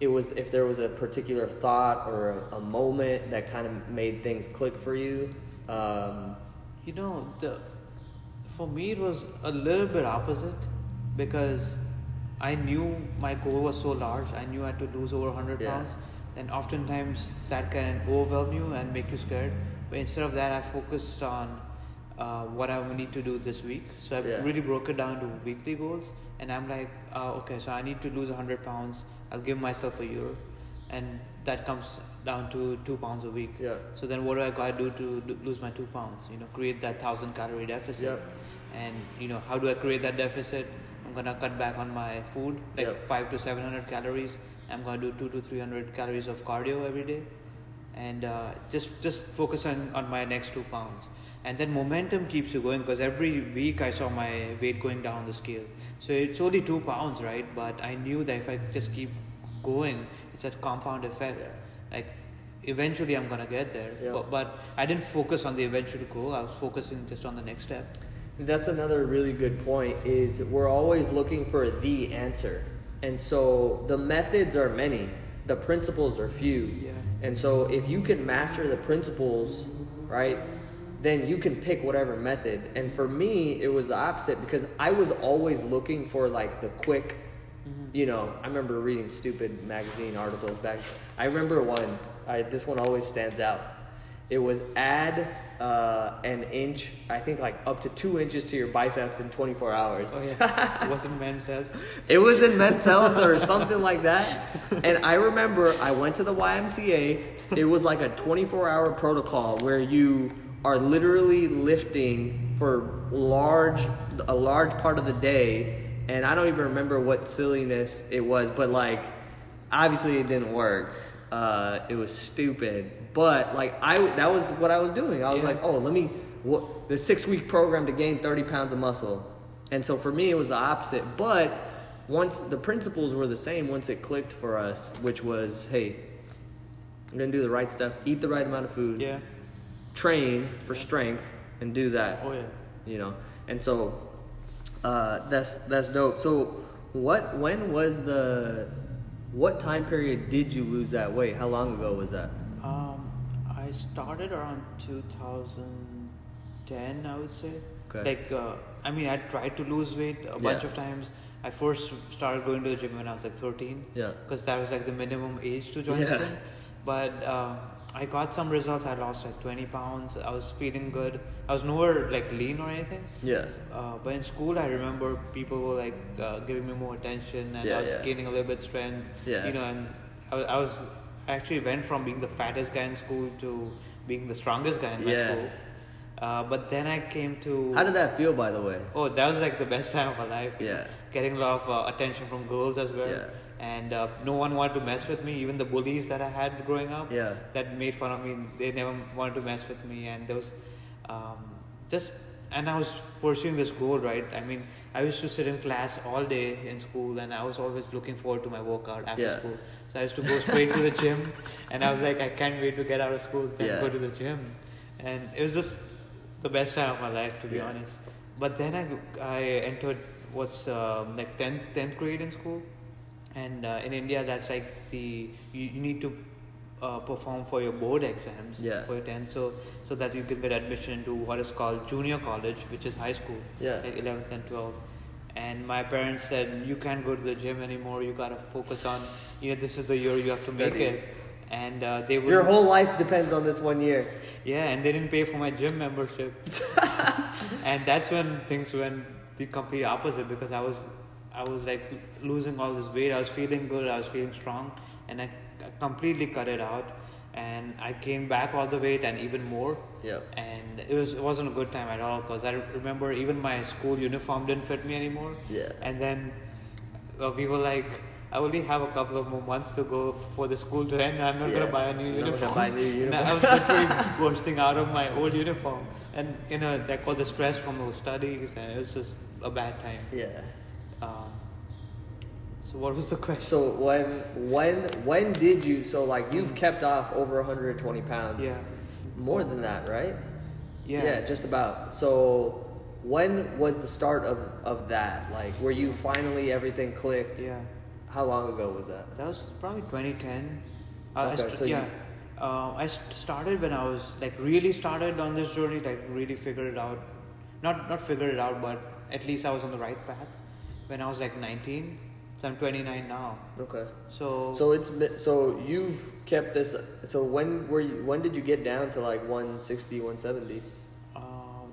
it was? If there was a particular thought or a, a moment that kind of made things click for you? Um, You know, the for me it was a little bit opposite because I knew my goal was so large. I knew I had to lose over 100 Yeah. pounds, and oftentimes that can overwhelm you and make you scared. But instead of that, I focused on uh, what I need to do this week. So I Yeah. really broke it down to weekly goals, and I'm like, uh, okay, so I need to lose 100 pounds. I'll give myself a year, and that comes down to two pounds a week. Yeah. So then, what do I gotta do to lo- lose my two pounds? You know, create that thousand calorie deficit. Yep. And you know, how do I create that deficit? I'm gonna cut back on my food, like Yep. five to seven hundred calories. I'm gonna do two to three hundred calories of cardio every day, and uh, just just focus on on my next two pounds. And then momentum keeps you going because every week I saw my weight going down the scale. So it's only two pounds, right? But I knew that if I just keep going, it's that compound effect. Yeah. Like eventually I'm gonna get there. Yeah. But, but I didn't focus on the eventual goal. I was focusing just on the next step. That's another really good point is we're always looking for the answer. And so the methods are many, the principles are few. Yeah. And so if you can master the principles, right, then you can pick whatever method. And for me, it was the opposite because I was always looking for like the quick you know, I remember reading stupid magazine articles back. I remember one. I, this one always stands out. It was add uh, an inch, I think like up to two inches to your biceps in 24 hours. Oh yeah, it wasn't men's health. It was in Men's Health or something like that. And I remember I went to the YMCA. It was like a 24 hour protocol where you are literally lifting for large a large part of the day. And I don't even remember what silliness it was, but like obviously it didn't work. Uh, it was stupid. But like I that was what I was doing. I was Yeah. like, oh, let me what the six week program to gain 30 pounds of muscle. And so for me, it was the opposite. But once the principles were the same, once it clicked for us, which was, hey, I'm gonna do the right stuff, eat the right amount of food, Yeah. Train for strength, and do that. Oh yeah. You know, and so uh, that's that's dope. So what? When was the? What time period did you lose that weight? How long ago was that? Um, I started around 2010, I would say. Okay. Like, uh, I mean, I tried to lose weight a bunch of times. I first started going to the gym when I was like 13. Yeah. Because that was like the minimum age to join Yeah. the gym. But uh, I got some results. I lost like 20 pounds. I was feeling good. I was nowhere like lean or anything. Yeah. Uh, but in school, I remember people were like uh, giving me more attention, and Yeah, I was yeah. gaining a little bit strength. Yeah. You know, and I, I was I actually went from being the fattest guy in school to being the strongest guy in my Yeah. school. Uh, but then I came to. How did that feel, by the way? Oh, that was like the best time of my life. Yeah. Getting a lot of uh, attention from girls as well. Yeah. And uh, no one wanted to mess with me. Even the bullies that I had growing up. Yeah. That made fun of me. They never wanted to mess with me. And there was um, just. And I was pursuing this goal, right? I mean, I used to sit in class all day in school, and I was always looking forward to my workout after Yeah. school. So I used to go straight to the gym, and I was like, I can't wait to get out of school then Yeah. go to the gym, and it was just the best time of my life, to be Yeah. honest. But then I I entered what's um, like 10th, 10th grade in school, and uh, in India that's like the you, you need to uh, perform for your board exams Yeah. for your 10th so so that you can get admission into what is called junior college which is high school Yeah. like 11th and 12th and my parents said you can't go to the gym anymore you gotta focus on you know this is the year you have to make it and uh, they would Your whole life depends on this one year. yeah, and they didn't pay for my gym membership. and that's when things went the complete opposite because I was I was like losing all this weight. I was feeling good. I was feeling strong, and I completely cut it out. And I came back all the weight and even more. Yeah. And it was it wasn't a good time at all because I remember even my school uniform didn't fit me anymore. Yeah. And then uh, we were like, I only have a couple of more months to go for the school to end. I'm not Yeah. gonna buy a new You're uniform. buy a new And I was literally bursting out of my old uniform, and you know, like all the stress from those studies, and it was just a bad time. Yeah. So what was the question? So when when when did you? So like you've kept off over 120 pounds. Yeah. More than that, right? Yeah. Yeah, just about. So when was the start of of that? Like where you finally everything clicked? Yeah, How long ago was that? that was probably 2010. Uh, Okay, st- so you- yeah. Uh, I st- started when I was like really started on this journey, like really figured it out. Not not figured it out, but at least I was on the right path when I was like 19. So I'm 29 now. Okay. So So it's so you've kept this. So when were you? When did you get down to like 160, 170? uh,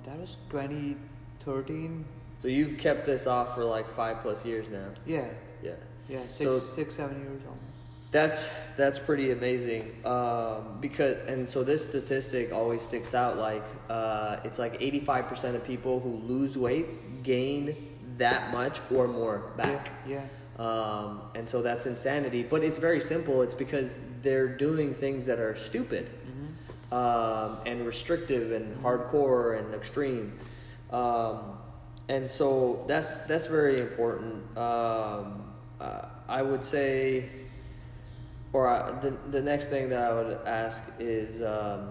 that was 2013. So you've kept this off for like five plus years now. Yeah, Yeah. yeah, six, So- six, seven years old. That's that's pretty amazing um, because and so this statistic always sticks out like uh, it's like 85% of people who lose weight gain that much or more back Yeah, um, and so that's insanity but it's very simple it's because they're doing things that are stupid yeah. hmm um, and restrictive and hardcore and extreme. Um, and so that's that's very important. Um, uh, I would say, or I, the the next thing that I would ask is, um,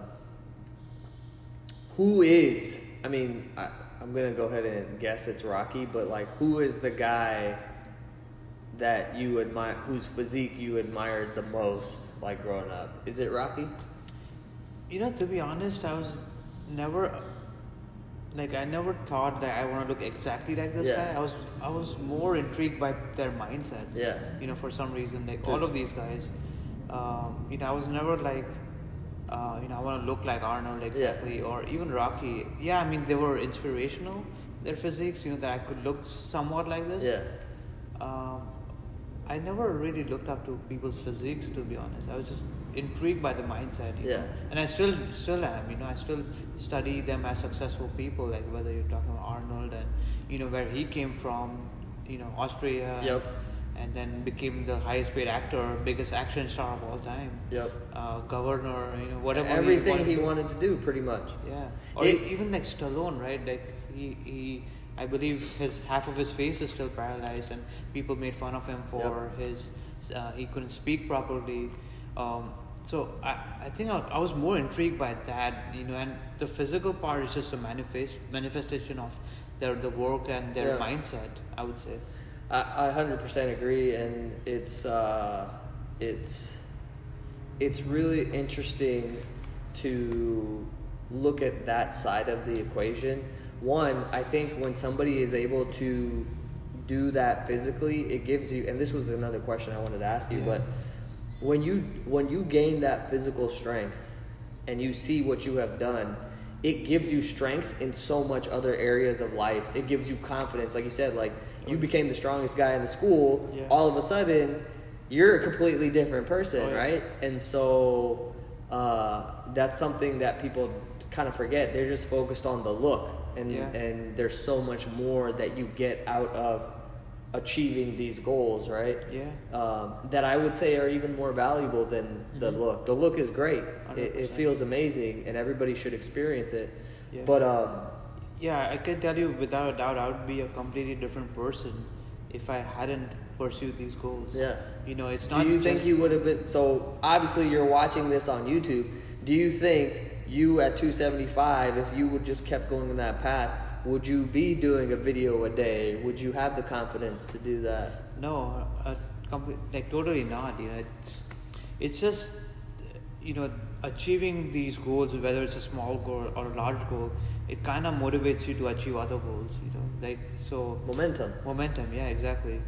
who is? I mean, I, I'm gonna go ahead and guess it's Rocky, but like, who is the guy? That you admire, whose physique you admired the most, like growing up, is it Rocky? You know, to be honest, I was never like I never thought that I want to look exactly like this Yeah. guy. I was I was more intrigued by their mindset. Yeah. You know, for some reason, like Dude. all of these guys, um, you know, I was never like, uh, you know, I want to look like Arnold exactly, or even Rocky. Yeah, I mean, they were inspirational. Their physiques, you know, that I could look somewhat like this. Yeah. Um, I never really looked up to people's physiques, to be honest. I was just intrigued by the mindset. Yeah. Know? And I still still am. You know, I still study them as successful people. Like whether you're talking about Arnold and you know where he came from. You know, Austria. Yep. And then became the highest paid actor, biggest action star of all time. Yep. Uh, governor. You know, whatever. Everything he to- wanted to do, pretty much. yeah, or It- even like Stallone, right? Like he, he, I believe his half of his face is still paralyzed, and people made fun of him for his uh, he couldn't speak properly. Um, so I, I think I, I was more intrigued by that, you know, and the physical part is just a manifest manifestation of their the work and their Yeah. mindset. I would say. I, I 100% agree, and it's uh, it's it's really interesting to look at that side of the equation. One, I think when somebody is able to do that physically, it gives you. And this was another question I wanted to ask you, Yeah. but when you when you gain that physical strength and you see what you have done it gives you strength in so much other areas of life it gives you confidence like you said like you became the strongest guy in the school Yeah. all of a sudden you're a completely different person Oh, yeah. right and so uh, that's something that people kind of forget they're just focused on the look and Yeah. and there's so much more that you get out of achieving these goals right Yeah. um, that I would say are even more valuable than the Mhm. look. The look is great. It, it feels amazing, and everybody should experience it. Yeah. But um, Yeah, I can tell you without a doubt, I would be a completely different person if I hadn't pursued these goals. Yeah. You know, it's not. Do you think you would have been? So obviously, you're watching this on YouTube. Do you think you at 275, if you would just kept going in that path, would you be doing a video a day? Would you have the confidence to do that? No, uh, complete, like totally not. You know, it's, it's just you know achieving these goals, whether it's a small goal or a large goal, it kind of motivates you to achieve other goals. You know, like so Momentum. momentum. Yeah, exactly.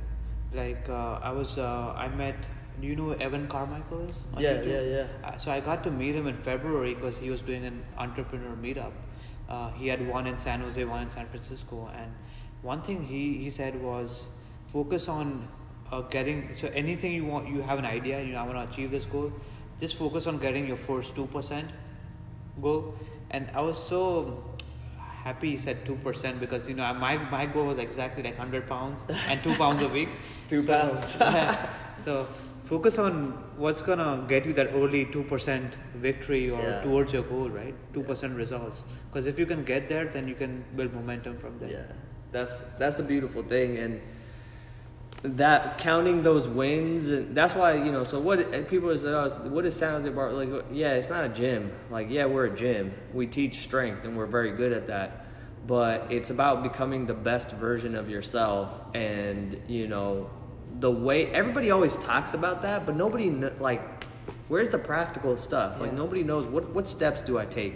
Like uh, I was, uh, I met. Do you know who Evan Carmichael is? Yeah, YouTube? yeah, yeah. Uh, so I got to meet him in February because he was doing an entrepreneur meetup. Uh, he had one in San Jose, one in San Francisco, and one thing he, he said was focus on uh, getting so anything you want you have an idea you know I want to achieve this goal just focus on getting your first 2% goal and I was so happy he said 2% because you know my, my goal was exactly like 100 pounds and 2 pounds a week Two So- pounds. yeah. so focus on what's gonna get you that early 2% victory or Yeah. towards your goal right 2% results because if you can get there then you can build momentum from there Yeah, that's that's the beautiful thing, and that counting those wins, and that's why you know. So what people say, oh, what is Jose Bar like? Yeah, it's not a gym. Like, yeah, we're a gym. We teach strength, and we're very good at that. But it's about becoming the best version of yourself, and you know, the way everybody always talks about that, but nobody kn- like, where's the practical stuff? Like nobody knows what what steps do I take,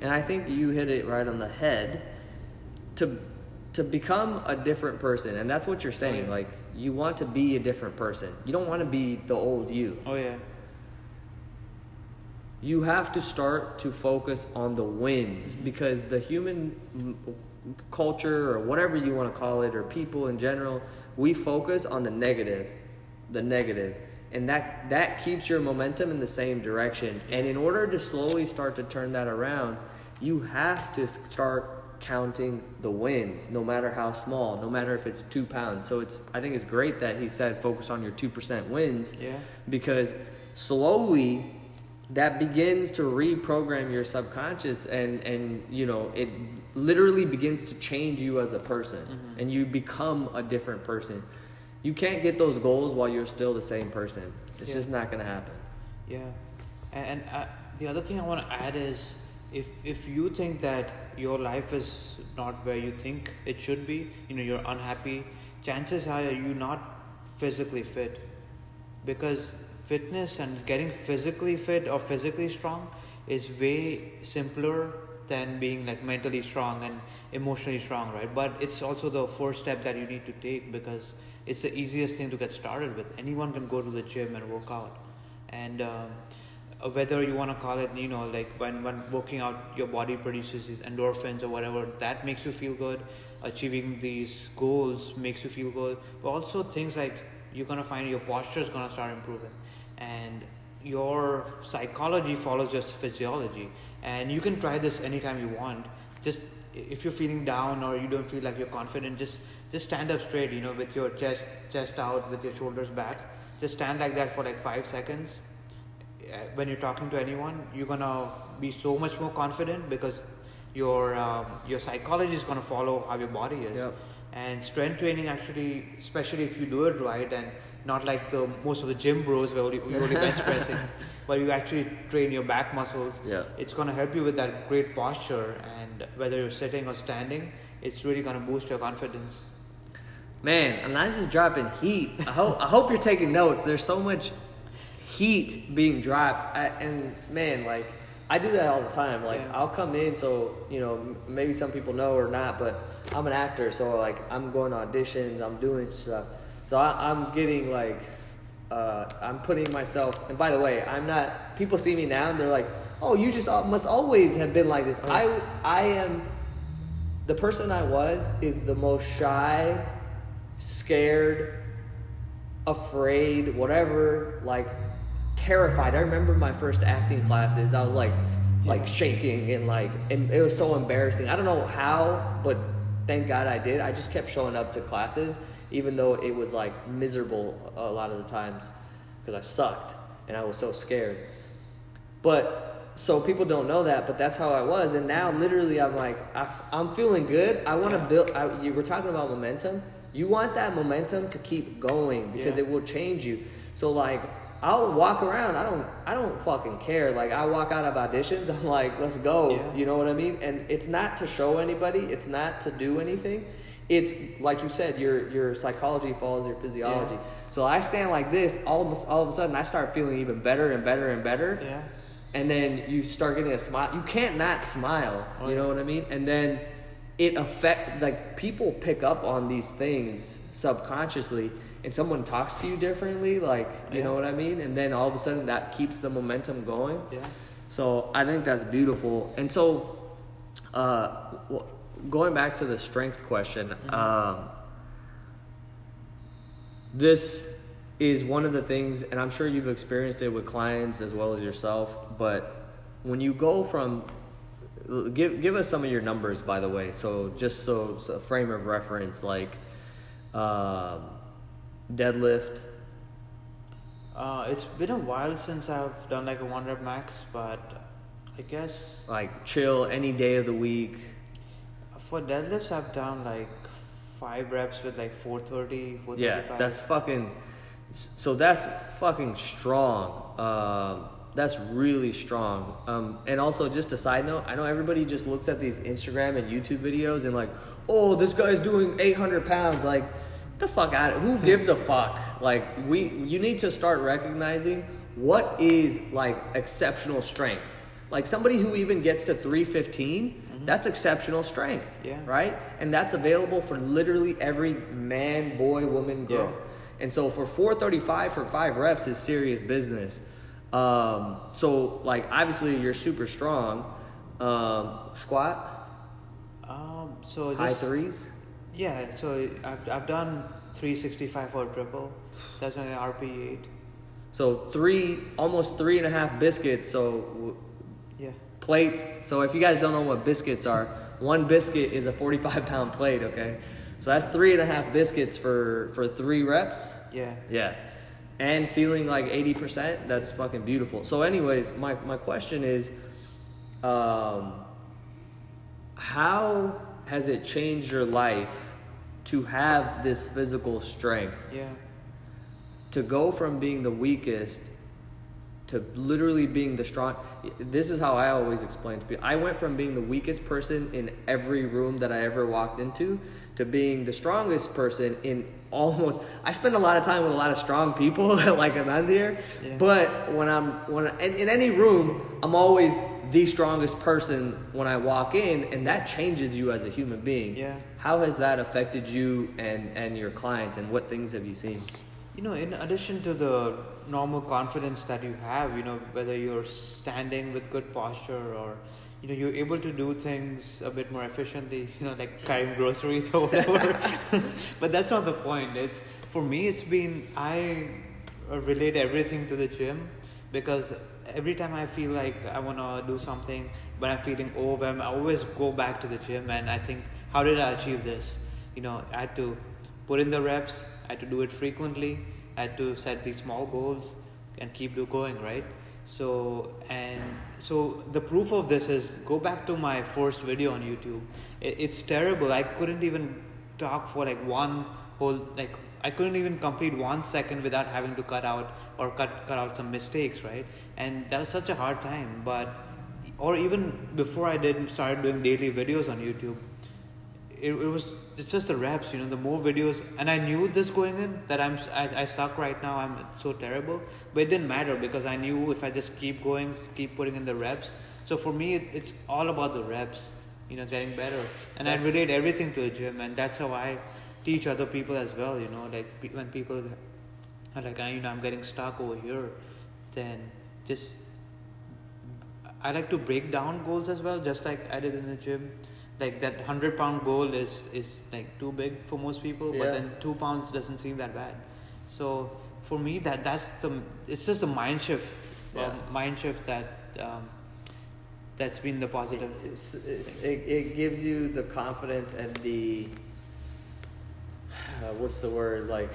and I think you hit it right on the head. To to become a different person and that's what you're saying oh, yeah. like you want to be a different person. You don't want to be the old you. Oh yeah. You have to start to focus on the wins mm-hmm. because the human culture or whatever you want to call it or people in general we focus on the negative the negative. And that that keeps your momentum in the same direction. And in order to slowly start to turn that around you have to start counting the wins no matter how small no matter if it's two pounds. So it's i think it's great that he said focus on your 2% wins Yeah. because slowly that begins to reprogram your subconscious and and you know it literally begins to change you as a person Mm-hmm. and you become a different person you can't get those goals while you're still the same person it's Yeah. just not to happen Yeah, and, and uh, the other thing I want to add is if if you think that your life is not where you think it should be, you know, you're unhappy. Chances are you're not physically fit, because fitness and getting physically fit or physically strong is way simpler than being like mentally strong and emotionally strong, right? But it's also the first step that you need to take because it's the easiest thing to get started with. Anyone can go to the gym and work out, and um, uh, whether you want to call it, you know, like when when working out, your body produces these endorphins or whatever that makes you feel good. Achieving these goals makes you feel good, but also things like you're gonna find your posture is gonna start improving, and your psychology follows your physiology. And you can try this anytime you want. Just if you're feeling down or you don't feel like you're confident just just stand up straight you know with your chest chest out with your shoulders back. Just stand like that for like five seconds. Uh, when you're talking to anyone you're gonna be so much more confident because your um, your psychology is gonna follow how your body is. Yep. and strength training actually especially if you do it right and not like the most of the gym bros where you you only bench pressing but you actually train your back muscles Yeah. it's going to help you with that great posture and whether you're sitting or standing it's really going to boost your confidence Man, I'm not just dropping heat. I hope I hope you're taking notes. There's so much heat being dropped, I, and man, like I do that all the time. Like Yeah. I'll come in, so you know, maybe some people know or not, but I'm an actor, so like I'm going to auditions, I'm doing stuff. So I, I'm getting like, uh, I'm putting myself. And by the way, I'm not. People see me now, and they're like, "Oh, you just must always have been like this." I I am the person I was is the most shy, scared, afraid, whatever, like terrified. I remember my first acting classes. I was like like shaking and like and it was so embarrassing. I don't know how, but thank God I did. I just kept showing up to classes even though it was like miserable a lot of the times because I sucked and I was so scared. But so people don't know that, but that's how I was. And now, literally, I'm like, I, am feeling good. I want to build. I, you, we're talking about momentum. You want that momentum to keep going because Yeah. it will change you. So like, I'll walk around. I don't. I don't fucking care. Like, I walk out of auditions. I'm like, let's go. Yeah. You know what I mean? And it's not to show anybody. It's not to do anything. It's like you said. Your your psychology follows your physiology. Yeah. So I stand like this. All of all of a sudden, I start feeling even better and better and better Yeah. and then you start getting a smile. You can't not smile. Oh, you know yeah. what I mean? And then it affect like people pick up on these things subconsciously, and someone talks to you differently. Like you know what I mean? And then all of a sudden that keeps the momentum going. Yeah. So I think that's beautiful. And so, uh, going back to the strength question, um, this is one of the things, and I'm sure you've experienced it with clients as well as yourself. But when you go from, give give us some of your numbers, by the way. So just so, so a frame of reference, like um, deadlift. Uh, it's been a while since I've done like a one rep max, but I guess like chill any day of the week. For deadlifts I've done like five reps with like 430, 435. Yeah, that's fucking. So that's fucking strong. Um, that's really strong. Um, and also, just a side note, I know everybody just looks at these Instagram and YouTube videos and like, oh, this guy's doing 800 pounds. Like, the fuck out of Who gives a fuck? Like, we, you need to start recognizing what is like exceptional strength. Like somebody who even gets to 315, that's exceptional strength. Yeah. Right? And that's available for literally every man, boy, woman, girl. Yeah. And so for 435 for five reps is serious business. Um, so like obviously you're super strong. Um, squat, Um, so high threes. Yeah, so I've, I've done 365 for a triple. That's an RPE 8. So three, almost three and a half biscuits. So. Plates. So if you guys don't know what biscuits are, one biscuit is a 45 pound plate. Okay, so that's three and a half biscuits for for three reps. Yeah. Yeah. And feeling like 80%, that's fucking beautiful. So, anyways, my, my question is um, how has it changed your life to have this physical strength? Yeah. To go from being the weakest to literally being the strong. This is how I always explain to people. I went from being the weakest person in every room that I ever walked into to being the strongest person in almost. I spend a lot of time with a lot of strong people, like Amandir. Yeah. But when I'm when I, in, in any room, I'm always the strongest person when I walk in, and that changes you as a human being. Yeah. How has that affected you and and your clients, and what things have you seen? You know, in addition to the normal confidence that you have, you know, whether you're standing with good posture or, you know, you're able to do things a bit more efficiently, you know, like carrying groceries or whatever. but that's not the point. It's for me. It's been I relate everything to the gym because every time I feel like I want to do something, but I'm feeling overwhelmed, I always go back to the gym and I think, how did I achieve this? You know, I had to put in the reps. I had to do it frequently. Had to set these small goals and keep going, right? So and so the proof of this is go back to my first video on YouTube. It, it's terrible. I couldn't even talk for like one whole like I couldn't even complete one second without having to cut out or cut cut out some mistakes, right? And that was such a hard time. But or even before I did started doing daily videos on YouTube, it, it was it's just the reps you know the more videos. And i knew this going in that i'm I, I suck right now i'm so terrible. But it didn't matter because i knew if i just keep going keep putting in the reps so for me it, it's all about the reps you know getting better. And That's- i relate everything to the gym and that's how i teach other people as well you know like when people are like "Ah, you know i'm getting stuck over here then just I like to break down goals as well, just like I did in the gym. Like that hundred pound goal is is like too big for most people, Yeah. but then two pounds doesn't seem that bad. So for me, that that's the it's just a mind shift, Yeah. um, mind shift that um, that's been the positive. It's, it's, it, it gives you the confidence and the uh, what's the word like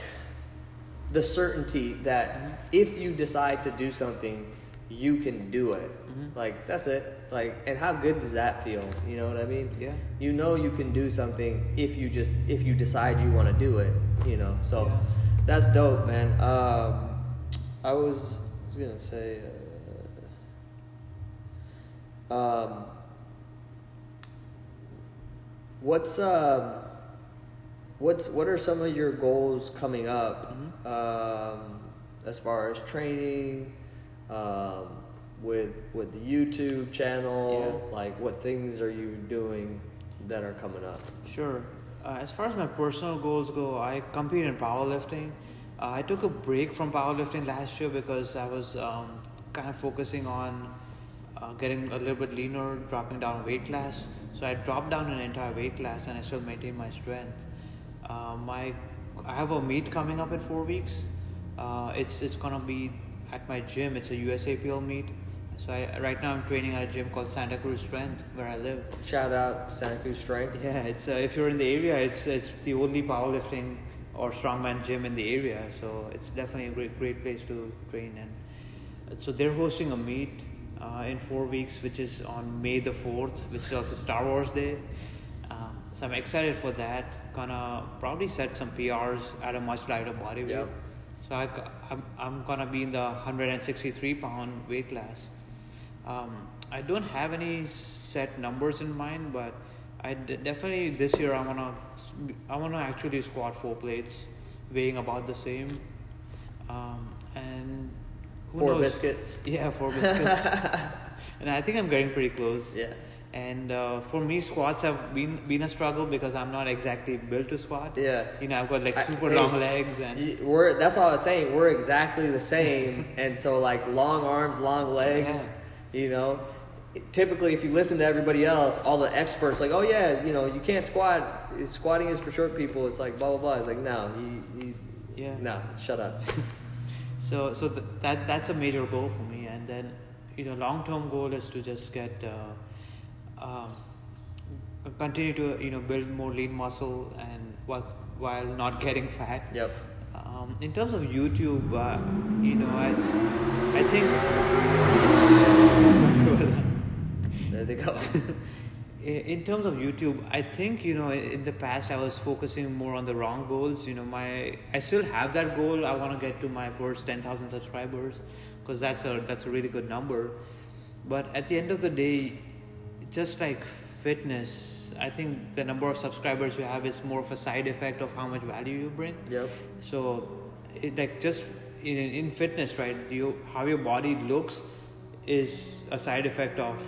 the certainty that if you decide to do something you can do it. Mhm. Like that's it. Like, and how good does that feel? You know what I mean? Yeah. You know you can do something if you just if you decide you want to do it. You know, so Yeah. that's dope, man. Um, I was I was gonna say. Uh, um, what's uh, what's what are some of your goals coming up Mhm. um, as far as training um, with with the YouTube channel? Yeah. Like, what things are you doing that are coming up? Sure. Uh, as far as my personal goals go, I compete in powerlifting. Uh, I took a break from powerlifting last year because I was um, kind of focusing on uh, getting a little bit leaner, dropping down weight class. So I dropped down an entire weight class and I still maintain my strength. Uh, my, I have a meet coming up in four weeks. Uh, it's it's gonna be at my gym. It's a USAPL meet. So I, right now I'm training at a gym called Santa Cruz Strength where I live. Shout out Santa Cruz Strength. Yeah, it's uh, if you're in the area, it's it's the only powerlifting or strongman gym in the area. So it's definitely a great great place to train. And so they're hosting a meet uh, in four weeks, which is on May the fourth, which is also Star Wars Day. Um, so I'm excited for that. Gonna probably set some PRs at a much lighter body weight. Yep. So I, am I'm gonna be in the 163 pound weight class. Um, I don't have any set numbers in mind, but I d- definitely this year I wanna I wanna actually squat four plates, weighing about the same, um, and who Four knows? biscuits. Yeah, four biscuits. and I think I'm getting pretty close. Yeah. And uh, for me, squats have been been a struggle because I'm not exactly built to squat. Yeah. You know, I've got like I- super hey, long legs and We're that's all I was saying. We're exactly the same, and so like long arms, long legs. You know, typically if you listen to everybody else, all the experts like, oh yeah, you know, you can't squat. Squatting is for short people. It's like blah blah blah. It's like no, you, you yeah. no, shut up. So so th- that that's a major goal for me, and then you know long term goal is to just get uh, um, continue to you know build more lean muscle and while while not getting fat. Yep. Um, in terms of YouTube, uh, you know, it's, I think. There they go. In terms of youtube i think you know in the past i was focusing more on the wrong goals you know my i still have that goal i want to get to my first 10000 subscribers because that's a that's a really good number but at the end of the day just like fitness i think the number of subscribers you have is more of a side effect of how much value you bring yep. so, it, like just in in fitness, right? You how your body looks is a side effect of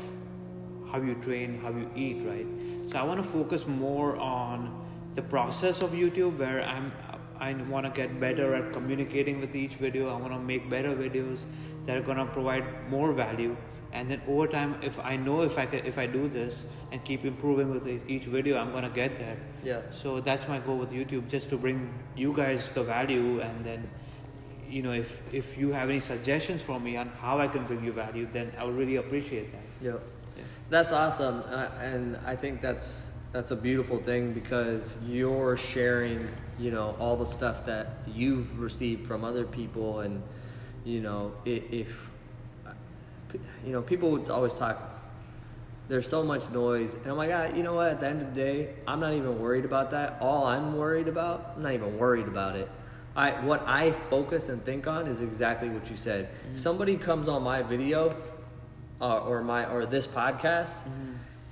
how you train, how you eat, right? So I want to focus more on the process of YouTube, where I'm I want to get better at communicating with each video. I want to make better videos that are gonna provide more value. And then over time, if I know if I can, if I do this and keep improving with each video, I'm gonna get there. Yeah. So that's my goal with YouTube, just to bring you guys the value, and then, you know, if if you have any suggestions for me on how I can bring you value, then I would really appreciate that. Yep. Yeah. That's awesome, uh, and I think that's that's a beautiful thing because you're sharing, you know, all the stuff that you've received from other people, and you know, if you know, people always talk. There's so much noise, and I'm like, ah, you know what? At the end of the day, I'm not even worried about that. All I'm worried about, I'm not even worried about it. I what I focus and think on is exactly what you said. If somebody comes on my video, uh, or my or this podcast,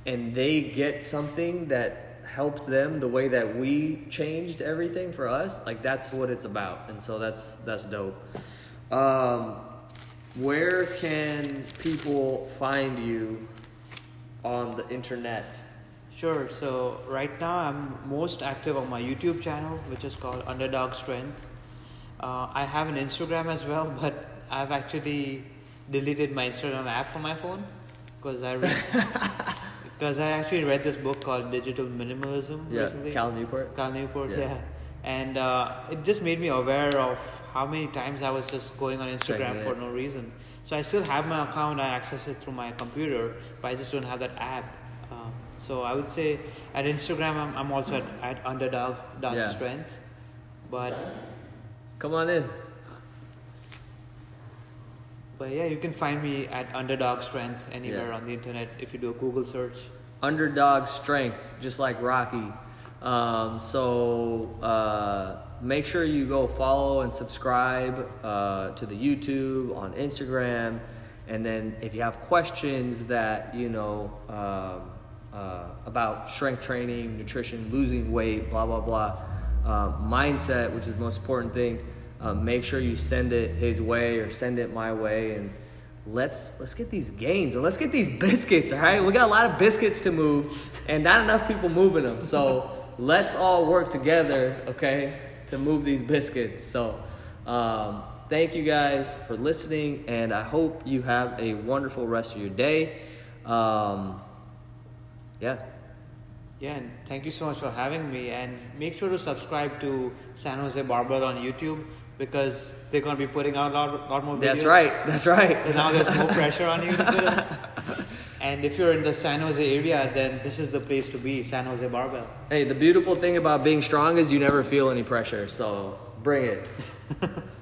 and they get something that helps them the way that we changed everything for us, like that's what it's about, and so that's that's dope. Um, where can people find you on the internet? Sure. So right now I'm most active on my YouTube channel, which is called Underdog Strength. Uh, I have an Instagram as well, but I've actually deleted my Instagram app from my phone because I read because I actually read this book called Digital Minimalism Yeah, recently. Cal Newport. Cal Newport, Yeah. yeah. And uh, it just made me aware of how many times I was just going on Instagram for no reason. So I still have my account, I access it through my computer, but I just don't have that app. Um, so I would say at Instagram, I'm, I'm also at, at underdog dot Yeah. strength. But Come on in. But yeah, you can find me at Underdog Strength anywhere Yeah. on the internet if you do a Google search. underdog strength, just like Rocky. Um, so uh, make sure you go follow and subscribe uh, to the YouTube on Instagram, and then if you have questions that you know um, uh, about strength training, nutrition, losing weight, blah blah blah, uh, mindset, which is the most important thing. Uh, make sure you send it his way or send it my way, and let's let's get these gains and let's get these biscuits all right? We got a lot of biscuits to move and not enough people moving them. So let's all work together okay to move these biscuits so um, thank you guys for listening and i hope you have a wonderful rest of your day um, yeah Yeah, and thank you so much for having me. And make sure to subscribe to San Jose Barbell on YouTube because they're going to be putting out a lot, lot more videos. that's right that's right So now there's no pressure on you to do it. And if you're in the San Jose area, then this is the place to be, San Jose Barbell. hey the beautiful thing about being strong is you never feel any pressure so bring it